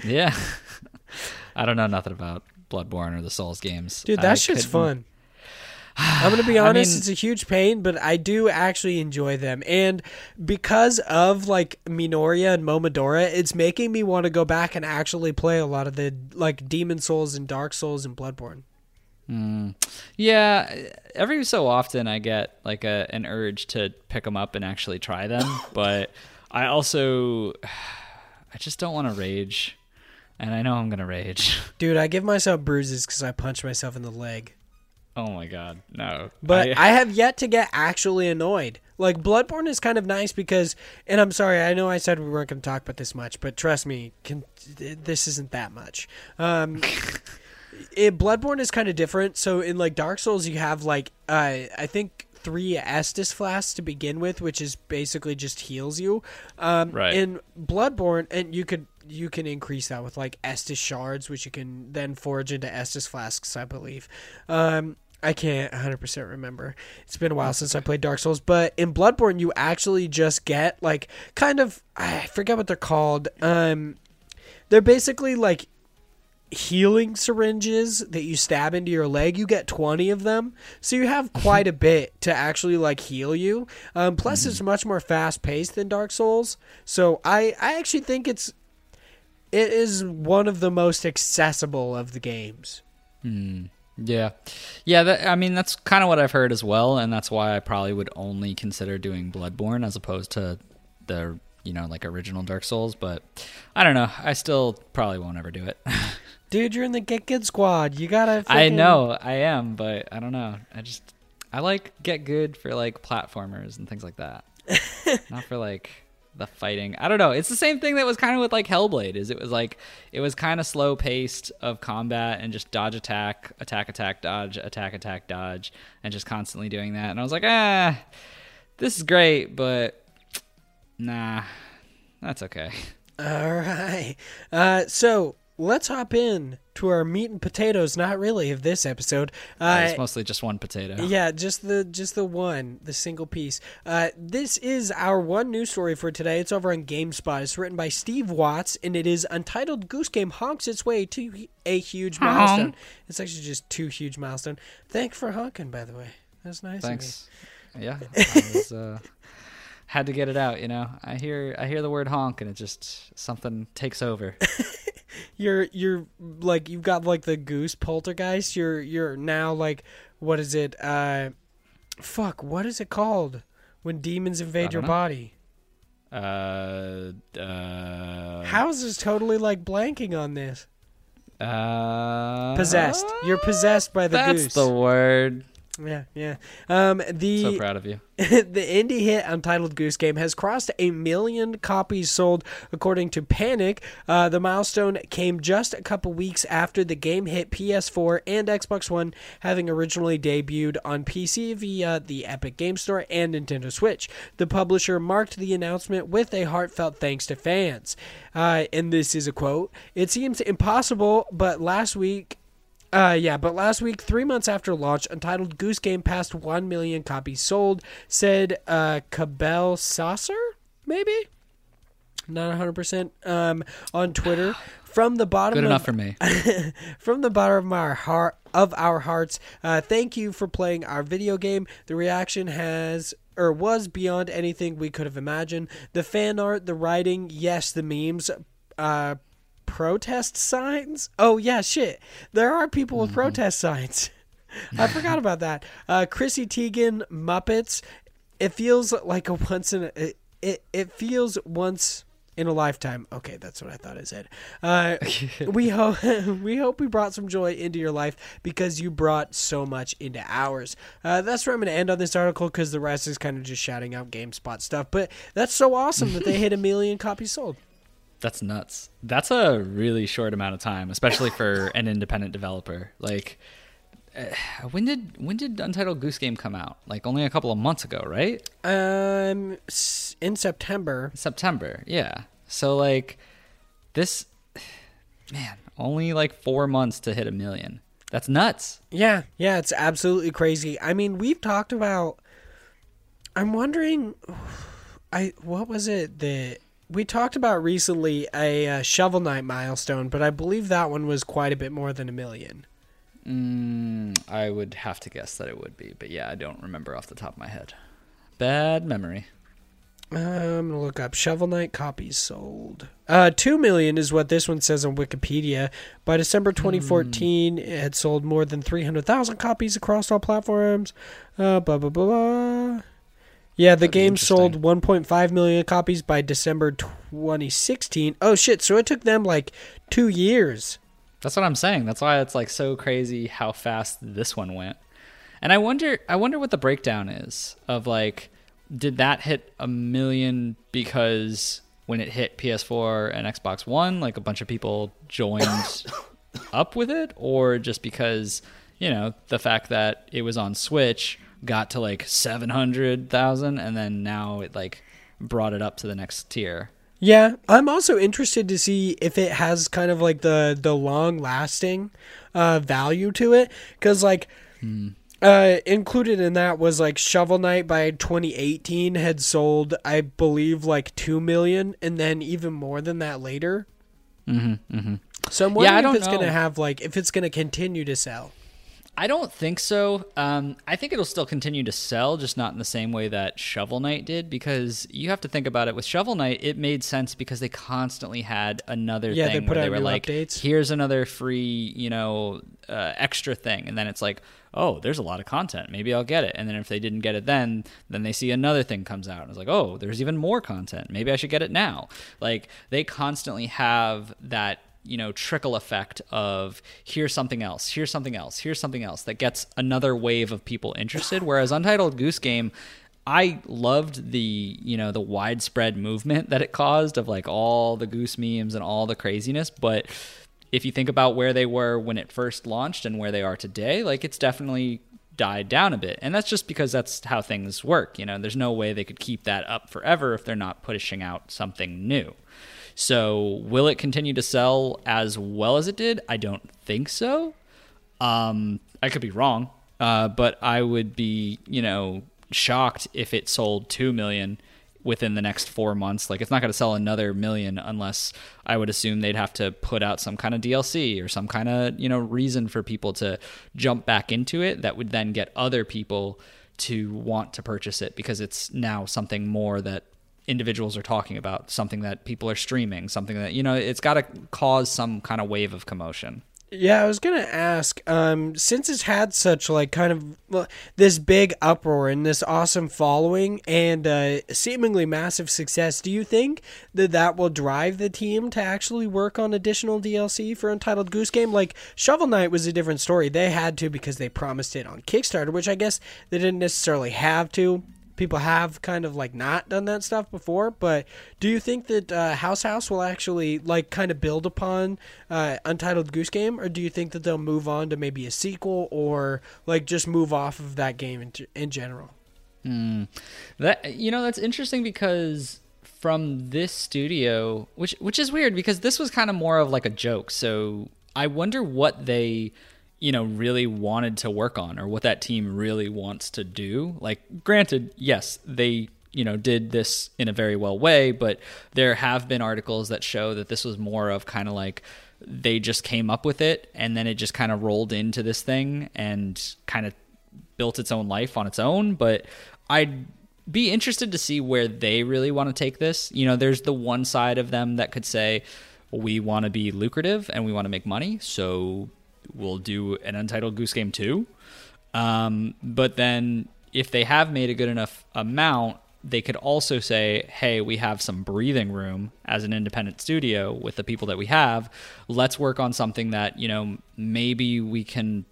Yeah, I don't know nothing about Bloodborne or the Souls games. Dude, that I shit's couldn't- fun. I'm gonna be I honest; mean- it's a huge pain, but I do actually enjoy them, and because of like Minoria and Momodora, it's making me want to go back and actually play a lot of the like Demon Souls and Dark Souls and Bloodborne. Hmm. Yeah, every so often I get like a an urge to pick them up and actually try them, but I also I just don't want to rage, and I know I'm gonna rage. Dude, I give myself bruises because I punch myself in the leg. Oh my god, no! But I, have yet to get actually annoyed. Like Bloodborne is kind of nice because, and I'm sorry, I know I said we weren't going to talk about this much, but trust me, can, this isn't that much. Um, it, Bloodborne is kind of different. So in like Dark Souls, you have like uh, I think three Estus flasks to begin with, which is basically just heals you. Um, Right. In Bloodborne, and you could you can increase that with like Estus shards, which you can then forge into Estus flasks, I believe. Um, I can't 100% remember. It's been a while since I played Dark Souls, but in Bloodborne, you actually just get like kind of I forget what they're called. Um, they're basically like healing syringes that you stab into your leg. You get 20 of them. So you have quite a bit to actually like heal you. Um, plus it's much more fast paced than Dark Souls. So I, I actually think it's it is one of the most accessible of the games. Hmm. Yeah, yeah. That, I mean, that's kind of what I've heard as well, and that's why I probably would only consider doing Bloodborne as opposed to the you know like original Dark Souls. But I don't know. I still probably won't ever do it. Dude, you're in the Get Good squad. You gotta. I know I am, but I don't know. I just I like get good for like platformers and things like that, not for like the fighting. I don't know. It's the same thing that was kind of with like Hellblade. Is it was like it was kind of slow paced of combat and just dodge attack, attack attack dodge, attack attack dodge, and just constantly doing that. And I was like, ah, this is great, but nah, that's okay. All right. Uh, so let's hop in to our meat and potatoes. Not really of this episode. Uh, it's mostly just one potato. Yeah, just the just the one, the single piece. Uh, this is our one news story for today. It's over on GameSpot. It's written by Steve Watts, and it is Untitled Goose Game honks its way to a huge milestone. It's actually just two huge milestone. Thanks for honking, by the way. That's nice. of you. Thanks. Yeah, I was, uh, had to get it out. You know, I hear I hear the word honk, and it just something takes over. You're you're like you've got like the goose poltergeist. You're you're now like what is it? Uh, fuck. What is it called when demons invade your know. body? Uh, uh, How is totally like blanking on this? uh, Possessed. You're possessed by the That's goose. the word. Yeah, yeah. Um, the So proud of you. the indie hit Untitled Goose Game has crossed a million copies sold, according to Panic. Uh, the milestone came just a couple weeks after the game hit PS4 and Xbox One, having originally debuted on PC via the Epic Game Store and Nintendo Switch. The publisher marked the announcement with a heartfelt thanks to fans. Uh, and this is a quote It seems impossible, but last week. Uh, yeah, but last week, three months after launch, Untitled Goose Game passed 1 million copies sold, said uh, Cabel Saucer, maybe? Not 100%. Um, on Twitter. From the bottom Good of, enough for me. from the bottom of our heart of our hearts, uh, thank you for playing our video game. The reaction has or was beyond anything we could have imagined. The fan art, the writing, yes, the memes, uh, protest signs. Oh yeah, shit. There are people with protest signs. I forgot about that. Uh, Chrissy Teigen, Muppets. It feels like a once in a, it, it it feels once in a lifetime. Okay, that's what I thought I said. Uh, we hope we hope we brought some joy into your life because you brought so much into ours. Uh, that's where I'm going to end on this article because the rest is kind of just shouting out GameSpot stuff. But that's so awesome that they hit a million copies sold. That's nuts. That's a really short amount of time, especially for an independent developer. Like, uh, when did when did Untitled Goose Game come out? Like only a couple of months ago, right? Um, in September. September. Yeah. So like, this, man, only like four months to hit a million. That's nuts. Yeah, yeah, it's absolutely crazy. I mean, we've talked about. I'm wondering, I what was it the we talked about recently a uh, Shovel Knight milestone, but I believe that one was quite a bit more than a million. Mm, I would have to guess that it would be, but yeah, I don't remember off the top of my head. Bad memory. Uh, I'm gonna look up Shovel Knight copies sold. Uh, two million is what this one says on Wikipedia. By December 2014, it had sold more than 300,000 copies across all platforms. Uh, blah blah blah. blah. Yeah, the game sold 1.5 million copies by December 2016. Oh shit! So it took them like two years. That's what I'm saying. That's why it's like so crazy how fast this one went. And I wonder I wonder what the breakdown is of like did that hit a million because when it hit PS4 and Xbox One, like a bunch of people joined up with it, or just because, you know, the fact that it was on Switch got to like seven hundred thousand and then now it like brought it up to the next tier. Yeah, I'm also interested to see if it has kind of like the the long lasting uh, value to it, because like uh, included in that was like Shovel Knight by 2018 had sold, I believe, like two million, and then even more than that later. Mm-hmm, mm-hmm. So I'm Yeah, wondering don't if it's gonna have like if it's gonna continue to sell. I don't think so. Um, I think it'll still continue to sell, just not in the same way that Shovel Knight did, because you have to think about it. With Shovel Knight, it made sense because they constantly had another Yeah, they thing put where out they were new like, updates. "Here's another free, you know, uh, extra thing," and then it's like, "Oh, there's a lot of content. Maybe I'll get it." And then if they didn't get it then, then they see another thing comes out, and it's like, "Oh, there's even more content. Maybe I should get it now." Like they constantly have that you know trickle effect of here's something else here's something else here's something else that gets another wave of people interested. Whereas untitled goose game i loved the you know the widespread movement that it caused of like all the goose memes and all the craziness but if you think about where they were when it first launched and where they are today like it's definitely died down a bit. And that's just because that's how things work you know? There's no way they could keep that up forever if they're not pushing out something new so, will it continue to sell as well as it did? I don't think so. Um, I could be wrong, uh, but I would be, you know, shocked if it sold two million within the next four months. Like, it's not going to sell another million unless I would assume they'd have to put out some kind of DLC or some kind of, you know, reason for people to jump back into it that would then get other people to want to purchase it because it's now something more that individuals are talking about, something that people are streaming, something that, you know, it's got to cause some kind of wave of commotion. Yeah, I was gonna ask. Um, since it's had such like kind of this big uproar and this awesome following and uh, seemingly massive success, do you think that that will drive the team to actually work on additional DLC for Untitled Goose Game? Like Shovel Knight was a different story. They had to because they promised it on Kickstarter, which I guess they didn't necessarily have to. People have kind of like not done that stuff before, but do you think that uh, House House will actually like kind of build upon uh, Untitled Goose Game, or do you think that they'll move on to maybe a sequel, or like just move off of that game in, in general? That you know that's interesting because from this studio, which which is weird because this was kind of more of like a joke. So I wonder what they you know really wanted to work on or what that team really wants to do. Like granted, yes, they you know did this in a very well way, but there have been articles that show that this was more of kind of like they just came up with it and then it just kind of rolled into this thing and kind of built its own life on its own, but I'd be interested to see where they really want to take this. You know, there's the one side of them that could say, we want to be lucrative and we want to make money, so we'll do an Untitled Goose Game too. Um, but then if they have made a good enough amount, they could also say, hey, we have some breathing room as an independent studio with the people that we have. Let's work on something that, you know, maybe we can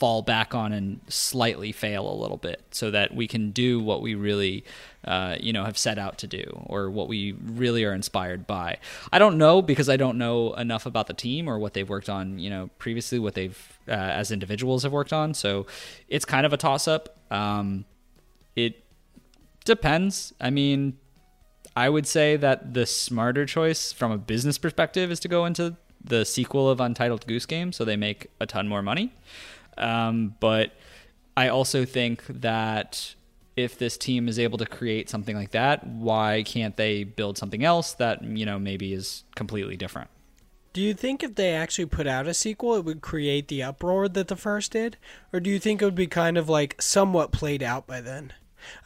fall back on and slightly fail a little bit so that we can do what we really uh, you know have set out to do or what we really are inspired by. I don't know because i don't know enough about the team or what they've worked on you know previously what they've uh, as individuals have worked on. So it's kind of a toss up um, it depends. I mean I would say that the smarter choice from a business perspective is to go into the sequel of Untitled Goose Game so they make a ton more money. Um, but I also think that if this team is able to create something like that, why can't they build something else that, you know, maybe is completely different? Do you think if they actually put out a sequel, it would create the uproar that the first did? Or do you think it would be kind of like somewhat played out by then?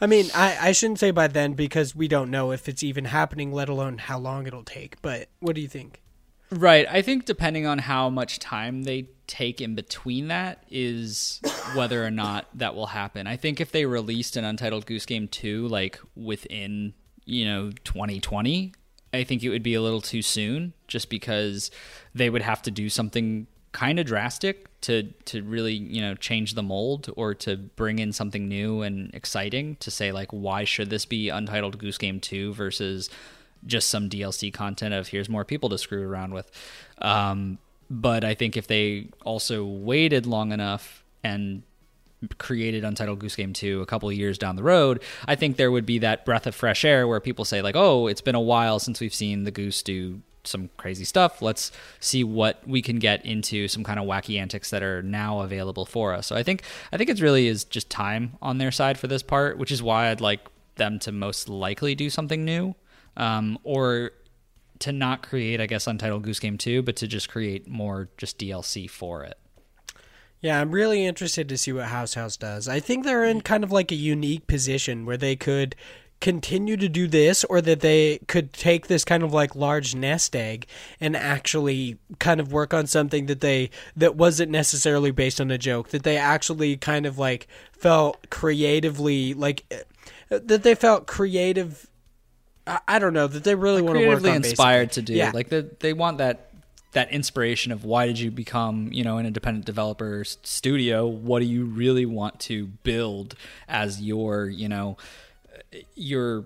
I mean, I, I shouldn't say by then because we don't know if it's even happening, let alone how long it'll take. But what do you think? Right. I think depending on how much time they take in between that is whether or not that will happen. I think if they released an Untitled Goose Game 2 like within, you know, 2020, I think it would be a little too soon just because they would have to do something kind of drastic to to really you know change the mold or to bring in something new and exciting to say like why should this be untitled goose game 2 versus just some DLC content of here's more people to screw around with um, but I think if they also waited long enough and created Untitled Goose Game 2 a couple of years down the road, I think there would be that breath of fresh air where people say like, "Oh, it's been a while since we've seen the Goose do some crazy stuff. Let's see what we can get into some kind of wacky antics that are now available for us." So I think I think it really is just time on their side for this part, which is why I'd like them to most likely do something new, um, or to not create, I guess, Untitled Goose Game 2, but to just create more just DLC for it. Yeah, I'm really interested to see what House House does. I think they're in kind of like a unique position where they could continue to do this or that they could take this kind of like large nest egg and actually kind of work on something that they that wasn't necessarily based on a joke that they actually kind of like felt creatively like that they felt creative I, don't know that they really like want to work on inspired basically. to do. Yeah. Like the, they want that that inspiration of why did you become you know an independent developer studio what do you really want to build as your you know your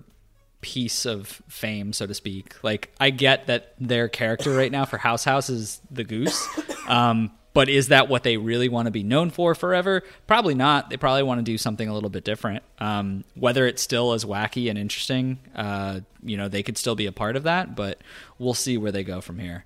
piece of fame so to speak like i get that their character right now for house house is the goose um, but is that what they really want to be known for forever? Probably not. They probably want to do something a little bit different. Um, whether it's still as wacky and interesting, uh, you know, they could still be a part of that, but we'll see where they go from here.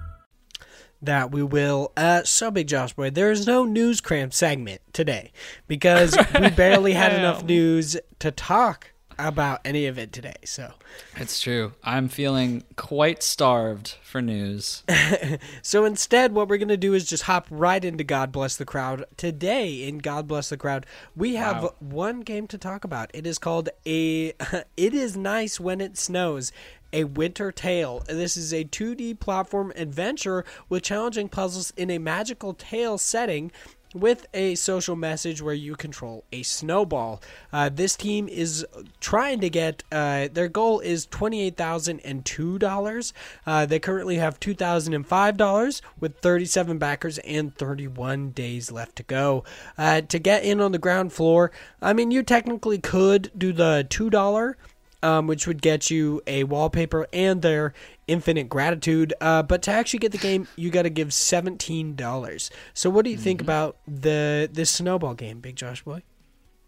that we will. Uh, so, Big Josh Boy, there is no news cram segment today because we barely had enough news to talk about any of it today. So it's true. I'm feeling quite starved for news. so instead, what we're going to do is just hop right into God Bless the Crowd. Today, in God Bless the Crowd, we have wow. one game to talk about. It is called a. It is nice when it snows a Winter Tale. This is a 2D platform adventure with challenging puzzles in a magical tale setting with a social message where you control a snowball. Uh, this team is trying to get uh, their goal is twenty eight thousand and two dollars. Uh, they currently have two thousand and five dollars with thirty seven backers and thirty one days left to go. Uh, to get in on the ground floor, I mean you technically could do the two dollar um, which would get you a wallpaper and their infinite gratitude. Uh, but to actually get the game, you got to give seventeen dollars. So, what do you mm-hmm. think about the this snowball game, Big Josh Boy?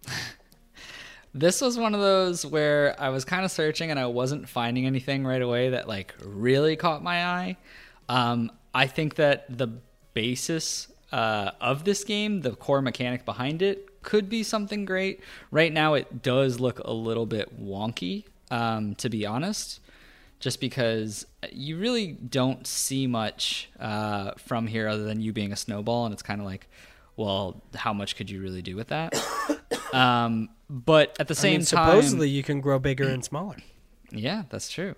this was one of those where I was kind of searching and I wasn't finding anything right away that like really caught my eye. Um, I think that the basis uh, of this game, the core mechanic behind it, could be something great. Right now, it does look a little bit wonky, um, to be honest, just because you really don't see much uh, from here other than you being a snowball, and it's kind of like, well, how much could you really do with that? um, but at the same I mean, time, supposedly you can grow bigger and smaller. Yeah, that's true.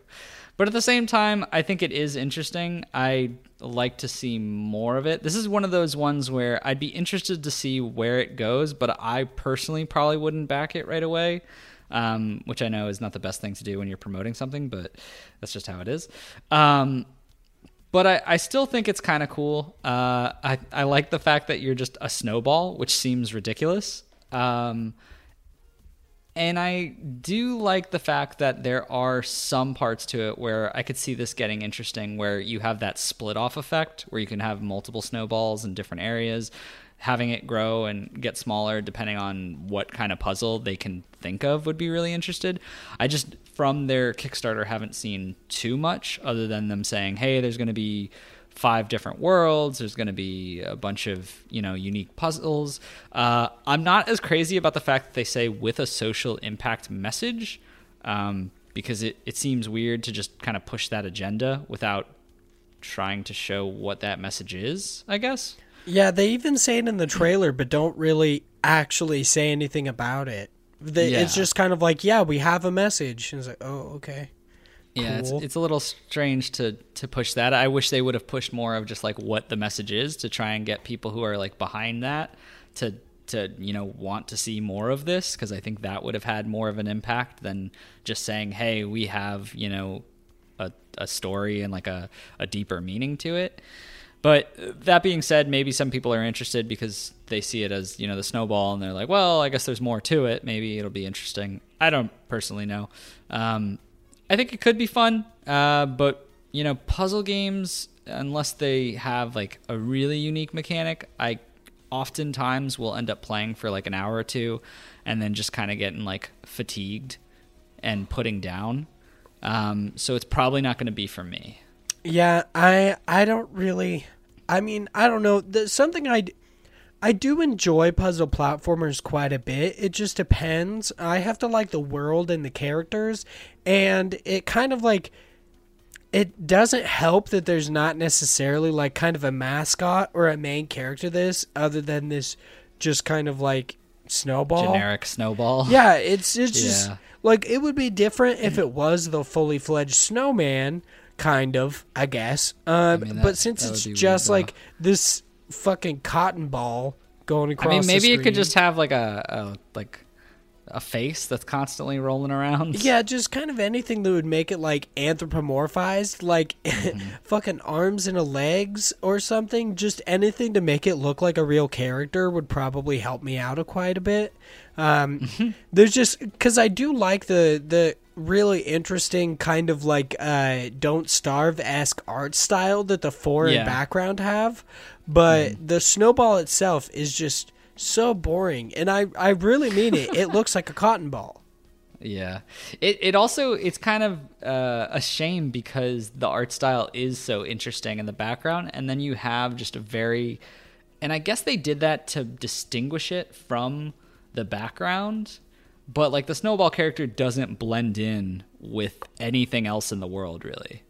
But at the same time, I think it is interesting. I like to see more of it. This is one of those ones where I'd be interested to see where it goes, but I personally probably wouldn't back it right away. Um, which I know is not the best thing to do when you're promoting something, but that's just how it is. Um, but I, I, still think it's kind of cool. Uh, I, I like the fact that you're just a snowball, which seems ridiculous. Um, and I do like the fact that there are some parts to it where I could see this getting interesting, where you have that split off effect, where you can have multiple snowballs in different areas, having it grow and get smaller depending on what kind of puzzle they can think of would be really interested. I just, from their Kickstarter, haven't seen too much other than them saying, hey, there's going to be five different worlds. There's going to be a bunch of you know unique puzzles. Uh, I'm not as crazy about the fact that they say with a social impact message, um, because it it seems weird to just kind of push that agenda without trying to show what that message is. I guess. Yeah, they even say it in the trailer, but don't really actually say anything about it. They, Yeah. It's just kind of like, yeah, we have a message. And it's like, oh, okay. Yeah, it's, it's a little strange to to push that. I wish they would have pushed more of just like what the message is to try and get people who are like behind that to to you know want to see more of this because I think that would have had more of an impact than just saying, "Hey, we have you know a a story and like a a deeper meaning to it." But that being said, maybe some people are interested because they see it as you know the snowball, and they're like, "Well, I guess there's more to it. Maybe it'll be interesting." I don't personally know. Um, I think it could be fun, uh, but you know, puzzle games, unless they have like a really unique mechanic, I oftentimes will end up playing for like an hour or two, and then just kind of getting like fatigued and putting down. Um, so it's probably not going to be for me. Yeah, I I don't really. I mean, I don't know. Something I I do enjoy puzzle platformers quite a bit. It just depends. I have to like the world and the characters, and it kind of like it doesn't help that there's not necessarily like kind of a mascot or a main character this other than this just kind of like snowball Generic snowball. yeah, it's it's just Yeah. like it would be different if it was the fully fledged snowman, kind of, I guess. Um, mean, that- but since it's weird, just though. like this fucking cotton ball going across. I mean, maybe it could just have like a, a like a face that's constantly rolling around. Yeah, just kind of anything that would make it like anthropomorphized, like Mm-hmm. fucking arms and a legs or something. Just anything to make it look like a real character would probably help me out a quite a bit. Um, Mm-hmm. There's just because I do like the the really interesting kind of like uh, don't starve esque art style that the foreign Yeah. Background have, but the snowball itself is just so boring, and I I really mean it. It looks like a cotton ball. Yeah. It it also it's kind of uh, a shame because the art style is so interesting in the background and then you have just a very and I guess they did that to distinguish it from the background, but like the snowball character doesn't blend in with anything else in the world really.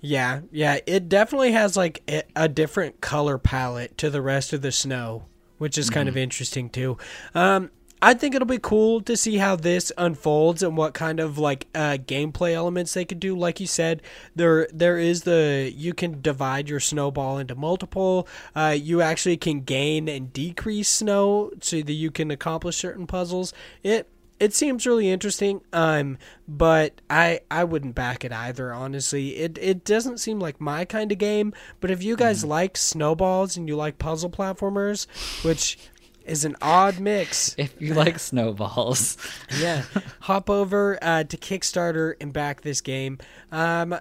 Yeah, yeah, it definitely has like a, different color palette to the rest of the snow, which is kind of interesting too. Um, I think it'll be cool to see how this unfolds and what kind of like uh, gameplay elements they could do. Like you said, there there is the you can divide your snowball into multiple. Uh, you actually can gain and decrease snow so that you can accomplish certain puzzles. It it seems really interesting um but i i wouldn't back it either honestly. It it doesn't seem like my kind of game but if you guys like snowballs and you like puzzle platformers which is an odd mix. If you like snowballs. yeah. Hop over uh, to kickstarter and back this game. Um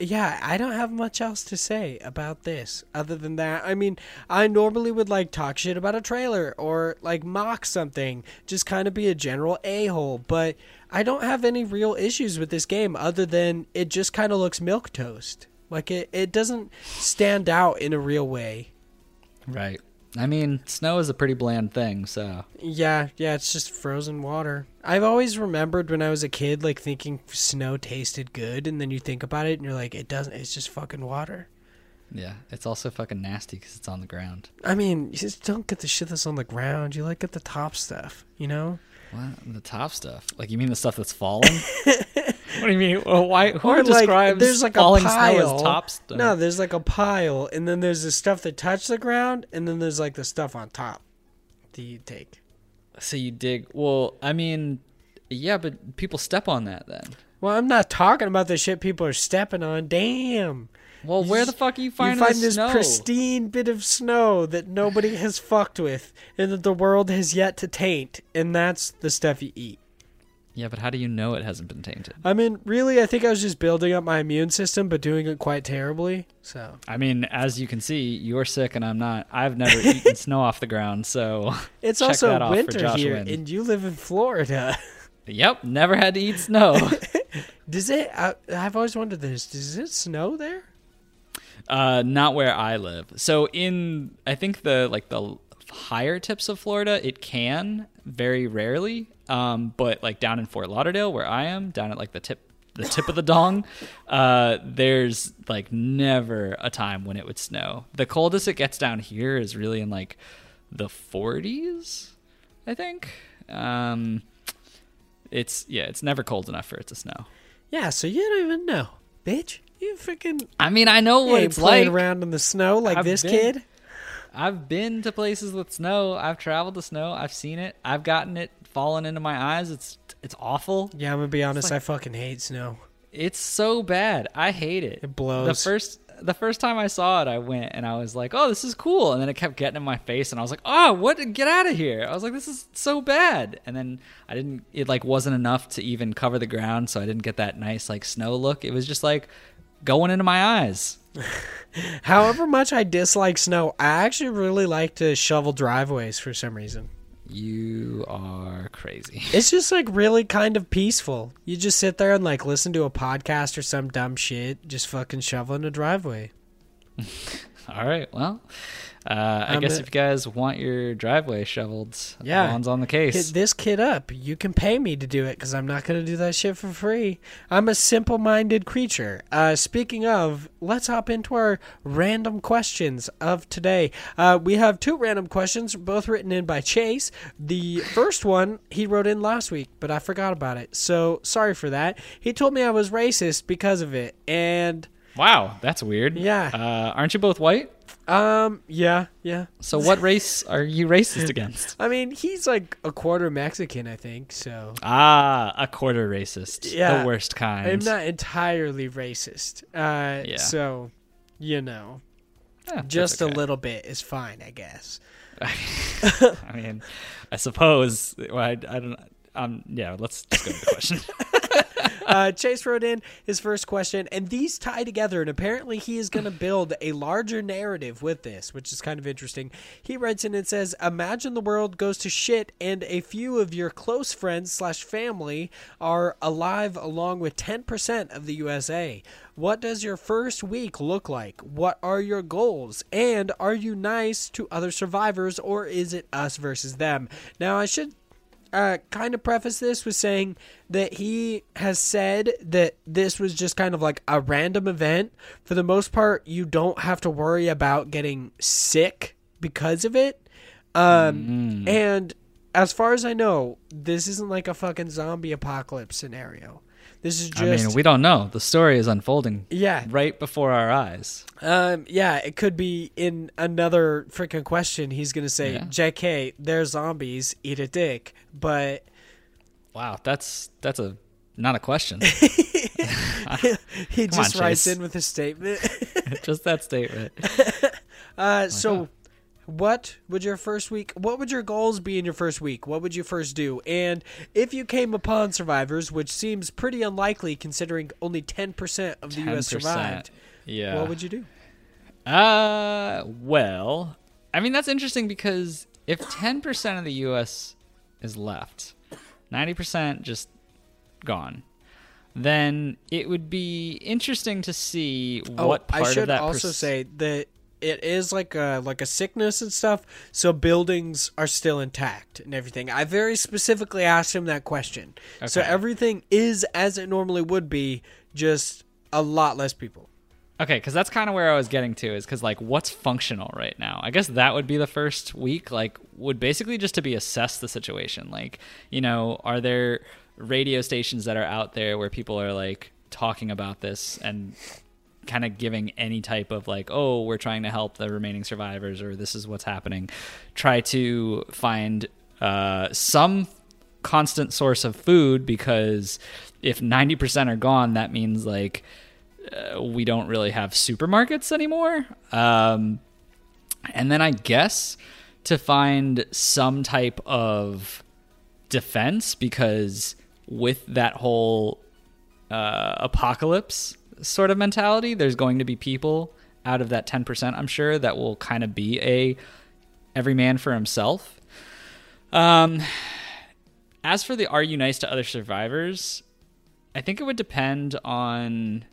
yeah, I don't have much else to say about this other than that. I mean, I normally would like talk shit about a trailer or like mock something, just kind of be a general a hole, but I don't have any real issues with this game other than it just kind of looks milk toast. Like it, it doesn't stand out in a real way. right. I mean, snow is a pretty bland thing, so Yeah, yeah, it's just frozen water. I've always remembered when I was a kid, like thinking snow tasted good, and then you think about it and you're like, it doesn't. It's just fucking water. yeah, it's also fucking nasty because it's on the ground. I mean, you just don't get the shit that's on the ground. You like get the top stuff, you know? What the top stuff? Like you mean the stuff that's falling? what do you mean? Well, why? Who Or like describes there's like a falling pile. snow as top stuff? No, there's like a pile, and then there's the stuff that touched the ground, and then there's like the stuff on top that you take. So you dig? Well, I mean, yeah, but people step on that then. Well, I'm not talking about the shit people are stepping on. Damn. Well, where the fuck are you You finding find this snow? pristine bit of snow that nobody has fucked with and that the world has yet to taint, and that's the stuff you eat. Yeah, but how do you know it hasn't been tainted? I mean, really, I think I was just building up my immune system, but doing it quite terribly. So I mean, as you can see, you're sick and I'm not. I've never eaten snow off the ground, so it's also winter here, Wynn. and you live in Florida. Yep, never had to eat snow. Does it? I, I've always wondered this. Does it snow there? uh, not where I live. So in I think the like the higher tips of Florida, it can very rarely. Um, but like down in Fort Lauderdale, where I am, down at like the tip the tip of the dong, uh, there's like never a time when it would snow. The coldest it gets down here is really in like the 40s, I think. Um, it's yeah, it's never cold enough for it to snow. Yeah. So you don't even know, bitch. You freaking I mean, I know what it's playing like. around in the snow like I've this been- kid. I've been to places with snow. I've traveled to snow. I've seen it. I've gotten it fallen into my eyes. It's it's awful. Yeah, I'm gonna be honest. like- I fucking hate snow. It's so bad. I hate it. It blows. The first the first time I saw it, I went and I was like, "Oh, this is cool." And then it kept getting in my face, and I was like, "Oh, what? Get out of here!" I was like, "This is so bad." And then I didn't. It like wasn't enough to even cover the ground, so I didn't get that nice like snow look. It was just like going into my eyes. However much I dislike snow, I actually really like to shovel driveways for some reason. You are crazy. It's just like really kind of peaceful. You just sit there and like listen to a podcast or some dumb shit, just fucking shoveling a driveway. All right. Well, uh, I I'm guess if you guys want your driveway shoveled, Yeah. Vaughn's on the case. Hit this kid up. You can pay me to do it because I'm not going to do that shit for free. I'm a simple minded creature. Uh, speaking of, let's hop into our random questions of today. Uh, we have two random questions, both written in by Chase. The first one he wrote in last week, but I forgot about it. So sorry for that. He told me I was racist because of it. And, wow, that's weird. Yeah. Uh, aren't you both white? Um, yeah, yeah. So what race are you racist against? I mean, he's like a quarter Mexican, I think, so. Ah, a quarter racist. Yeah. The worst kind. I'm not entirely racist. Uh, Yeah. So, you know, that's just okay. a little bit is fine, I guess. I mean, I suppose. Well, I, I don't. Um. Yeah. Let's just go to the question. Uh, Chase wrote in his first question, and these tie together, and apparently he is going to build a larger narrative with this, which is kind of interesting. He writes in and says, "Imagine the world goes to shit, and a few of your close friends slash family are alive, along with ten percent of the USA. What does your first week look like? What are your goals? And are you nice to other survivors, or is it us versus them?" Now, I should uh, kind of preface this with saying that he has said that this was just kind of like a random event. For the most part, you don't have to worry about getting sick because of it. Um, And as far as I know, this isn't like a fucking zombie apocalypse scenario. This is I mean, we don't know. The story is unfolding yeah, right before our eyes. um, yeah. It could be in another freaking question. He's gonna say, Yeah. "J.K. They're zombies. Eat a dick." But Wow, that's that's a not a question. he Come on, just writes Chase. in with a statement. just that statement. Uh, so, what would your first week? What would your goals be in your first week? What would you first do? And if you came upon survivors, which seems pretty unlikely considering only ten percent of the U.S. 10%. survived, Yeah. what would you do? Uh, well, I mean that's interesting because if 10% of the US is left, 90% just gone, then it would be interesting to see what part Oh, I should of that also pers- say that it is like a like a sickness and stuff. So buildings are still intact and everything. I very specifically asked him that question. So everything is as it normally would be, just a lot less people. Okay, because that's kind of where I was getting to is because like what's functional right now? I guess that would be the first week. Like, would basically just to be assess the situation. Like, you know, are there radio stations that are out there where people are like talking about this and kind of giving any type of like, oh, we're trying to help the remaining survivors or this is what's happening. Try to find uh, some constant source of food because if 90% are gone, that means like uh, we don't really have supermarkets anymore. Um, and then I guess to find some type of defense because with that whole uh, apocalypse sort of mentality, there's going to be people out of that 10%, I'm sure, that will kind of be a every man for himself. Um, as for the are you nice to other survivors, I think it would depend on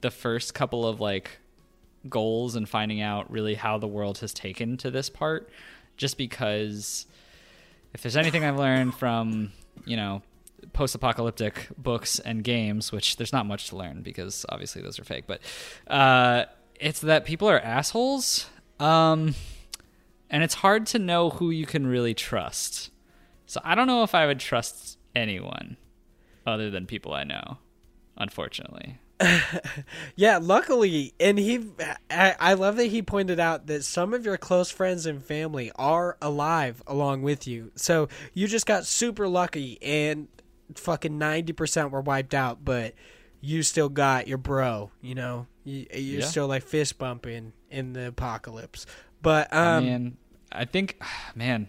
the first couple of like goals and finding out really how the world has taken to this part just because if there's anything I've learned from, you know, post-apocalyptic books and games, which there's not much to learn because obviously those are fake, but uh, it's that people are assholes, um, and it's hard to know who you can really trust. So I don't know if I would trust anyone other than people I know, unfortunately. Yeah, luckily, and he, I, I love that he pointed out that some of your close friends and family are alive along with you. So you just got super lucky, and fucking ninety percent were wiped out, but you still got your bro. You know, you, you're Yeah. still like fist bumping in the apocalypse. But I um, mean, I think, man,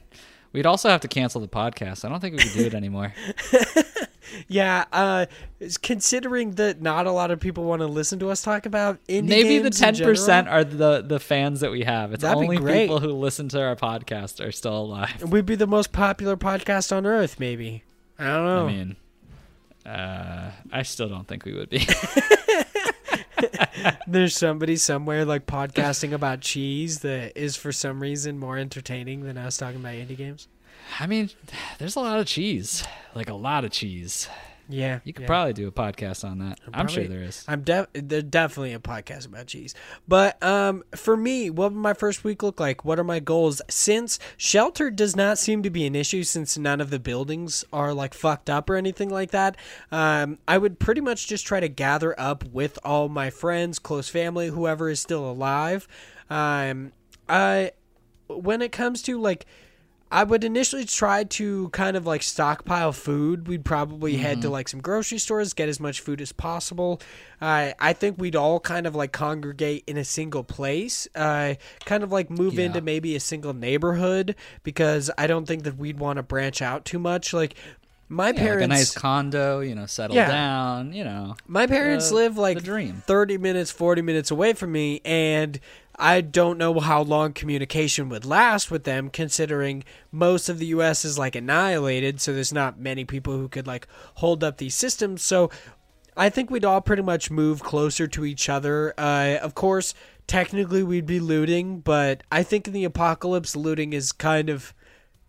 we'd also have to cancel the podcast. I don't think we could do it anymore. yeah, uh, considering that not a lot of people want to listen to us talk about indie Maybe the ten percent are the the fans that we have. It's That'd only people who listen to our podcast are still alive. we'd be the most popular podcast on earth. Maybe I don't know. I mean, uh, I still don't think we would be. There's somebody somewhere like podcasting about cheese that is for some reason more entertaining than us talking about indie games. I mean, there's a lot of cheese, like a lot of cheese. Yeah, You could yeah. probably do a podcast on that. I'm sure there is. I'm def- there's definitely a podcast about cheese. But um, for me, what would my first week look like? What are my goals? Since shelter does not seem to be an issue, since none of the buildings are like fucked up or anything like that, um, I would pretty much just try to gather up with all my friends, close family, whoever is still alive. Um, I when it comes to like I would initially try to kind of like stockpile food. We'd probably head to like some grocery stores, get as much food as possible. Uh, I think we'd all kind of like congregate in a single place, uh, kind of like move Yeah. into maybe a single neighborhood because I don't think that we'd want to branch out too much. Like my Yeah, parents, like a nice condo, you know, settle Yeah. down, you know. my parents the- live like dream. 30 minutes, 40 minutes away from me, and I don't know how long communication would last with them, considering most of the U.S. is like annihilated, so there's not many people who could like hold up these systems. So I think we'd all pretty much move closer to each other. Uh, of course, technically we'd be looting, but I think in the apocalypse, looting is kind of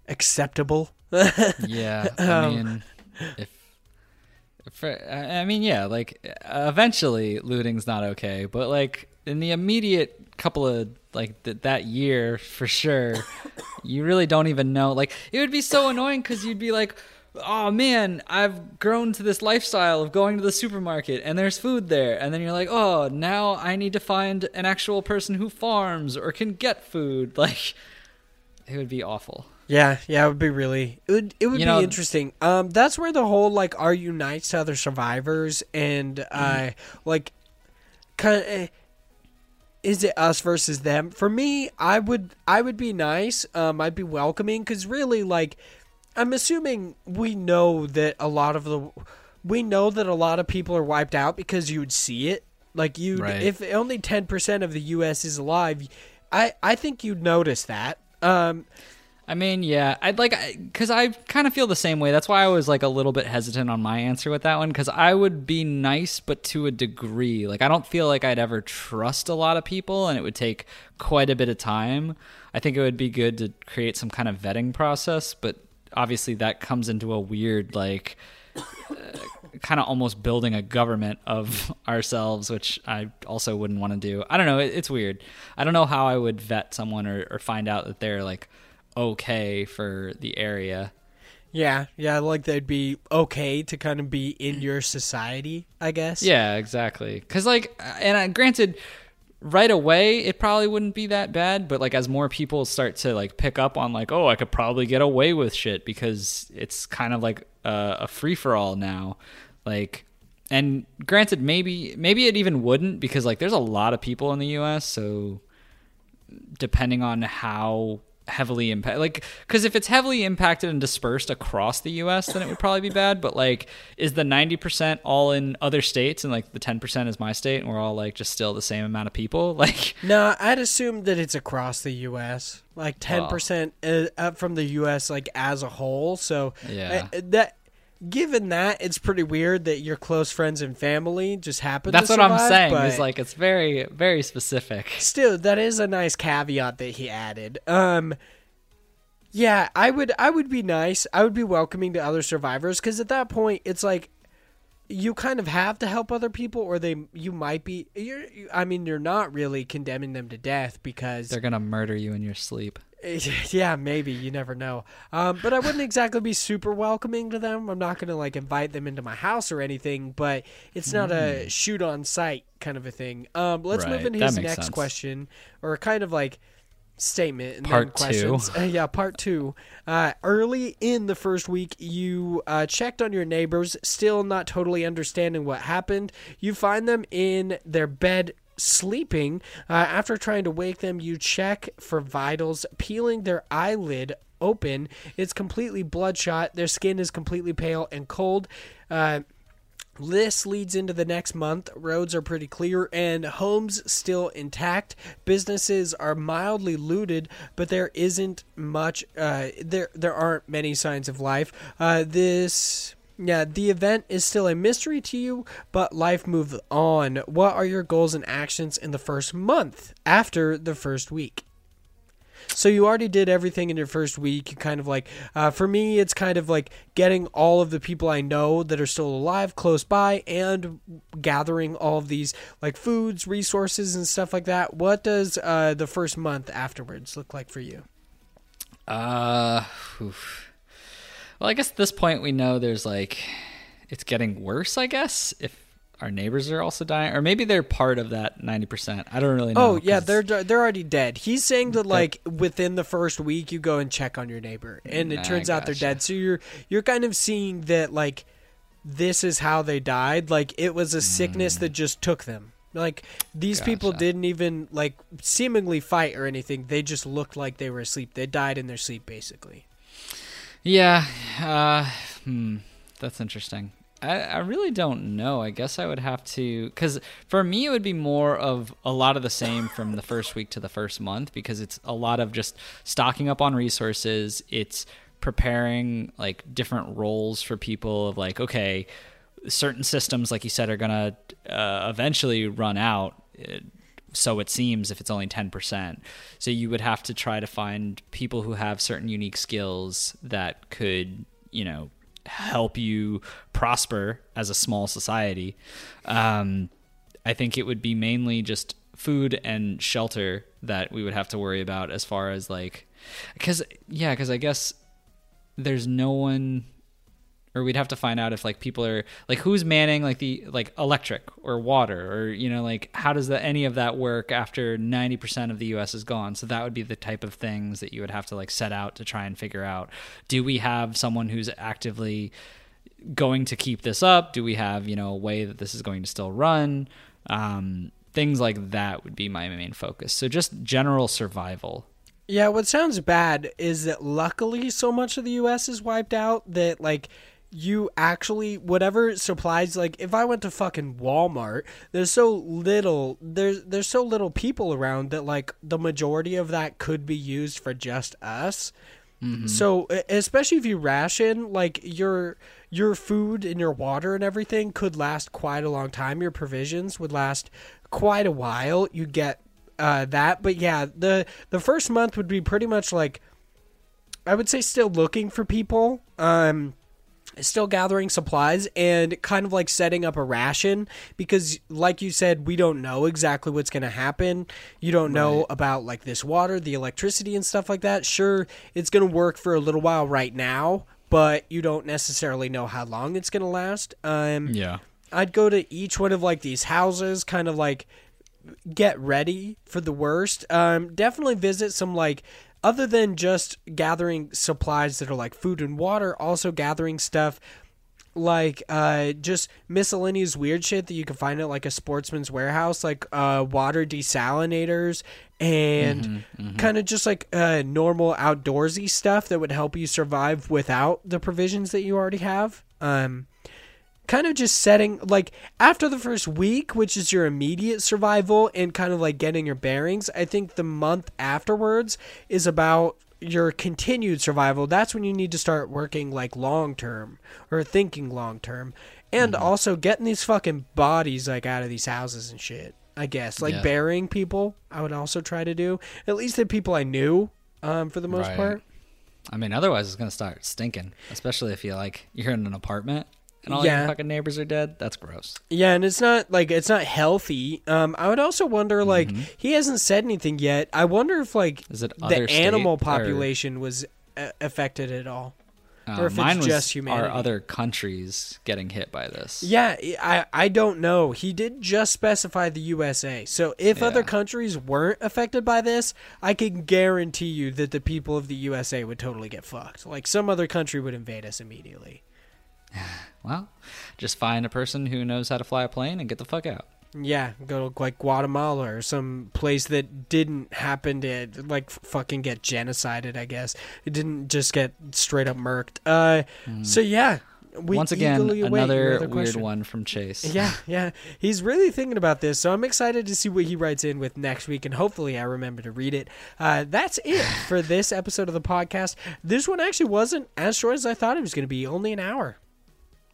acceptable. Yeah, I Um, mean, if, for, I I mean, yeah, like uh, eventually looting's not okay, but like in the immediate couple of like th- that year for sure, you really don't even know. Like it would be so annoying because you'd be like. Oh man, I've grown to this lifestyle of going to the supermarket and there's food there. And then you're like, oh, now I need to find an actual person who farms or can get food. Like, it would be awful. Yeah, yeah, it would be really it would it would You be know- interesting. Um that's where the whole like are you nice to other survivors and uh like kind of is it us versus them? For me, I would I would be nice. Um I'd be welcoming cuz really like I'm assuming we know that a lot of the we know that a lot of people are wiped out because you would see it. Like you Right. if only 10% of the US is alive, I I think you'd notice that. Um I mean, yeah, I'd like because I kind of feel the same way. That's why I was like a little bit hesitant on my answer with that one because I would be nice, but to a degree. Like I don't feel like I'd ever trust a lot of people, and it would take quite a bit of time. I think it would be good to create some kind of vetting process, but obviously that comes into a weird like uh, kind of almost building a government of ourselves, which I also wouldn't want to do. I don't know. It, it's weird. I don't know how I would vet someone or, or find out that they're like okay for the area. Yeah, yeah, like they'd be okay to kind of be in your society, I guess. Yeah, exactly. Because like, and uh, granted, right away it probably wouldn't be that bad, but like as more people start to like pick up on like, oh, I could probably get away with shit because it's kind of like a, a free for all now. Like, and granted, maybe maybe it even wouldn't because like there's a lot of people in the U.S. So depending on how heavily impact like because if it's heavily impacted and dispersed across the us then it would probably be bad but like is the 90% all in other states and like the 10% is my state and we're all like just still the same amount of people like No, I'd assume that it's across the U.S. Like ten percent uh, up from the U.S. like as a whole. So Yeah. uh, that. Given that, it's pretty weird that your close friends and family just happen. that's what i'm saying is like it's very very specific still, that is a nice caveat that he added. Um, yeah, I would, I would be nice. I would be welcoming to other survivors because at that point, it's like you kind of have to help other people, or they, you might be. You're, you- I mean, you're not really condemning them to death because they're gonna murder you in your sleep yeah, maybe you never know. Um, but I wouldn't exactly be super welcoming to them. I'm not gonna like invite them into my house or anything. But it's not a shoot on sight kind of a thing. Um, let's move Right, into that his next sense. question or kind of like statement and Part then two. questions. Uh, yeah, part two. Uh, early in the first week, you uh, checked on your neighbors, still not totally understanding what happened. You find them in their bed sleeping. Uh, after trying to wake them, you check for vitals, peeling their eyelid open. It's completely bloodshot. Their skin is completely pale and cold. Uh, this leads into the next month. Roads are pretty clear and homes still intact. Businesses are mildly looted, but there isn't much. Uh, there there aren't many signs of life. Uh, this. Yeah, the event is still a mystery to you, but life moves on. What are your goals and actions in the first month after the first week? So you already did everything in your first week. You kind of like, uh, for me, it's kind of like getting all of the people I know that are still alive close by and gathering all of these like foods, resources, and stuff like that. What does uh, the first month afterwards look like for you? Uh, oof. Well, I guess at this point we know there's like it's getting worse. I guess if our neighbors are also dying, or maybe they're part of that ninety percent. I don't really know. Oh yeah, they're they're already dead. He's saying that like within the first week you go and check on your neighbor, and it I turns out they're dead. So you're you're kind of seeing that like this is how they died. Like it was a sickness that just took them. Like these people Hmm. Didn't even like seemingly fight or anything. They just looked like they were asleep. They died in their sleep basically. Yeah, uh, hmm, that's interesting. I, I really don't know. I guess I would have to, because for me, it would be more of a lot of the same from the first week to the first month because it's a lot of just stocking up on resources. It's preparing like different roles for people of like, okay, certain systems, like you said, are going to uh, eventually run out. So it seems if it's only 10%. So you would have to try to find people who have certain unique skills that could, you know, help you prosper as a small society. Um, I think it would be mainly just food and shelter that we would have to worry about as far as like, because, yeah, because I guess there's no one or we'd have to find out if like people are like who's manning like the like electric or water or you know like how does that any of that work after 90% of the US is gone? So that would be the type of things that you would have to like set out to try and figure out. Do we have someone who's actively going to keep this up? Do we have you know a way that this is going to still run? Um things like that would be my main focus. So just general survival. Yeah, what sounds bad is that luckily so much of the US is wiped out that like you actually whatever supplies like if I went to fucking Walmart, there's so little there's there's so little people around that like the majority of that could be used for just us. So e- especially if you ration, like your your food and your water and everything could last quite a long time. Your provisions would last quite a while. You get uh, that, but yeah, the the first month would be pretty much like I would say still looking for people. Um, still gathering supplies and kind of like setting up a ration because like you said we don't know exactly what's going to happen. You don't know about like this water the electricity and stuff like that. Sure it's going to work for a little while right now but you don't necessarily know how long it's going to last. Um yeah. I'd go to each one of like these houses, kind of like get ready for the worst. Um, definitely visit some like other than just gathering supplies that are like food and water, also gathering stuff like uh, just miscellaneous weird shit that you can find at like a sportsman's warehouse, like uh, water desalinators and kind of just like uh, normal outdoorsy stuff that would help you survive without the provisions that you already have. Um, kind of just setting like after the first week which is your immediate survival and kind of like getting your bearings i think the month afterwards is about your continued survival. That's when you need to start working like long term or thinking long term and also getting these fucking bodies like out of these houses and shit i guess. Like Yeah. burying people i would also try to do. At least the people i knew um, for the most Right. part. I mean, otherwise it's gonna start stinking, especially if you like you're in an apartment and all Yeah. your fucking neighbors are dead. That's gross. Yeah, and it's not like it's not healthy. Um, I would also wonder, like, Mm-hmm. he hasn't said anything yet. I wonder if like Is it the animal state, or- population was uh, affected at all. Uh, Or if it's mine was just humanity. our other countries getting hit by this. Yeah, I I don't know. He did just specify the USA. So if other countries weren't affected by this, I can guarantee you that the people of the USA would totally get fucked. Like some other country would invade us immediately. Well, just find a person who knows how to fly a plane and get the fuck out. Yeah, go to like Guatemala or some place that didn't happen to like fucking get genocided. I guess it didn't just get straight up murked. Uh, so yeah, we. Once again, your another weird one from Chase. Yeah, yeah, he's really thinking about this, so I'm excited to see what he writes in with next week, and hopefully I remember to read it. Uh, that's it for this episode of the podcast. This one actually wasn't as short as I thought it was going to be, only an hour.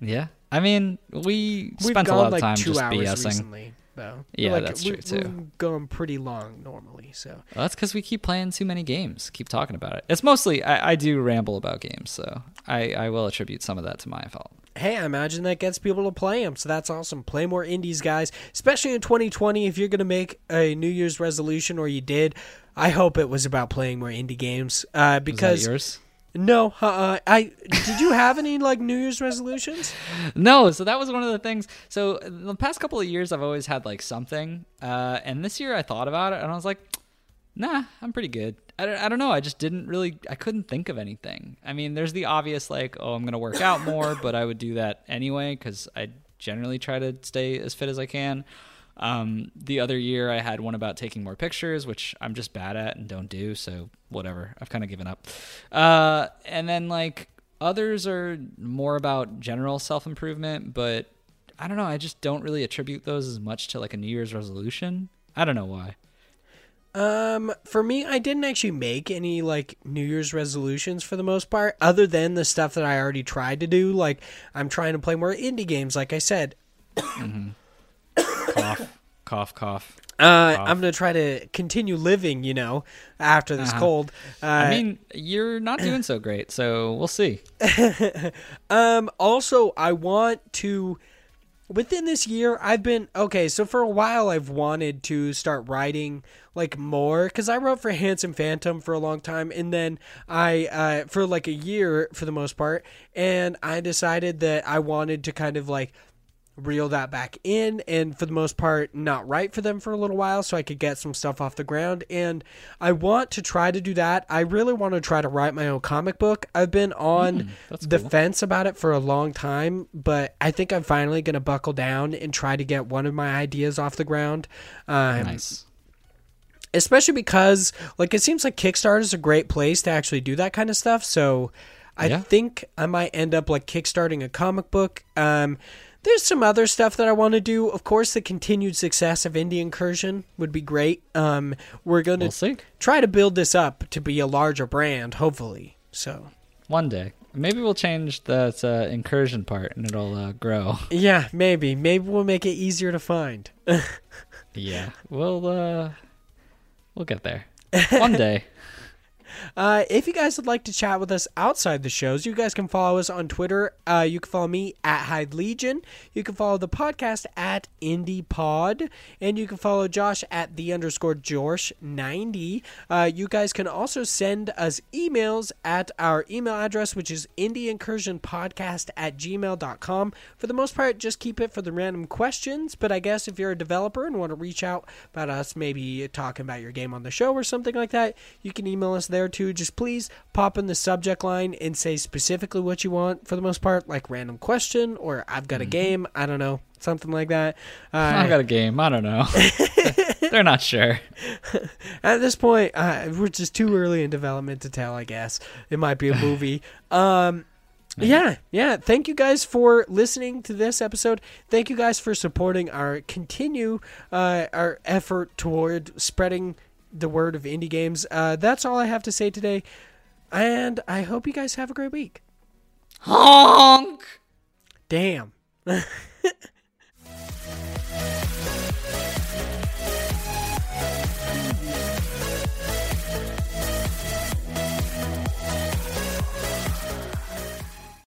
Yeah. I mean, we We've spent a lot of like time two just hours BSing. recently, though. Yeah, like, that's we, true, too. We've gone pretty long normally, so. Well, that's because we keep playing too many games. Keep talking about it. It's mostly I, I do ramble about games, so I, I will attribute some of that to my fault. Hey, I imagine that gets people to play them, so that's awesome. Play more indies, guys, especially in 2020. If you're going to make a New Year's resolution, or you did, I hope it was about playing more indie games. Uh, because that yours? No, uh, I did you have any like New Year's resolutions? No, so that was one of the things. So the past couple of years, I've always had like something, uh, and this year I thought about it, and I was like, nah, I'm pretty good. I don't, I don't know. I just didn't really. I couldn't think of anything. I mean, there's the obvious like, oh, I'm gonna work out more, but I would do that anyway because I generally try to stay as fit as I can. Um, the other year, I had one about taking more pictures, which I'm just bad at and don't do. So whatever, I've kind of given up. Uh, and then like others are more about general self improvement, but I don't know. I just don't really attribute those as much to like a New Year's resolution. I don't know why. Um, for me, I didn't actually make any like New Year's resolutions for the most part, other than the stuff that I already tried to do. Like I'm trying to play more indie games, like I said. Cough, cough, cough. Uh, I'm gonna try to continue living, you know, after this Uh-huh. cold. Uh, I mean, you're not doing so great, so we'll see. Um, also, I want to. Within this year, I've been okay. So for a while, I've wanted to start writing like more because I wrote for Handsome Phantom for a long time, and then I uh, for like a year for the most part, and I decided that I wanted to kind of like reel that back in and for the most part not write for them for a little while so I could get some stuff off the ground and I want to try to do that. I really want to try to write my own comic book. I've been on that's the cool. fence about it for a long time, but I think I'm finally going to buckle down and try to get one of my ideas off the ground. Um, Nice. especially because like it seems like Kickstarter is a great place to actually do that kind of stuff. So I Yeah. think I might end up like kickstarting a comic book. Um, there's some other stuff that I want to do. Of course, the continued success of Indie Incursion would be great. Um, we're going to We'll try to build this up to be a larger brand, hopefully. So One day, maybe we'll change that uh, incursion part, and it'll uh, grow. yeah, maybe maybe we'll make it easier to find. Yeah, we'll uh, we'll get there one day. Uh, if you guys would like to chat with us outside the shows, you guys can follow us on Twitter. Uh, you can follow me at Hyde Legion. You can follow the podcast at Indie Pod, and you can follow Josh at the underscore Josh ninety. Uh, you guys can also send us emails at our email address, which is indieincursionpodcast at gmail.com. For the most part, just keep it for the random questions. But I guess if you're a developer and want to reach out about us, maybe talking about your game on the show or something like that, you can email us there. There too. Just please pop in the subject line and say specifically what you want for the most part, like random question or I've got a game. I don't know, something like that. Uh, I've got a game. I don't know. They're not sure. At this point, uh, we're just too early in development to tell. I guess it might be a movie. um, yeah, yeah. Thank you guys for listening to this episode. Thank you guys for supporting our continue uh, our effort toward spreading the word of indie games. Uh, that's all I have to say today, and I hope you guys have a great week. Honk. Damn.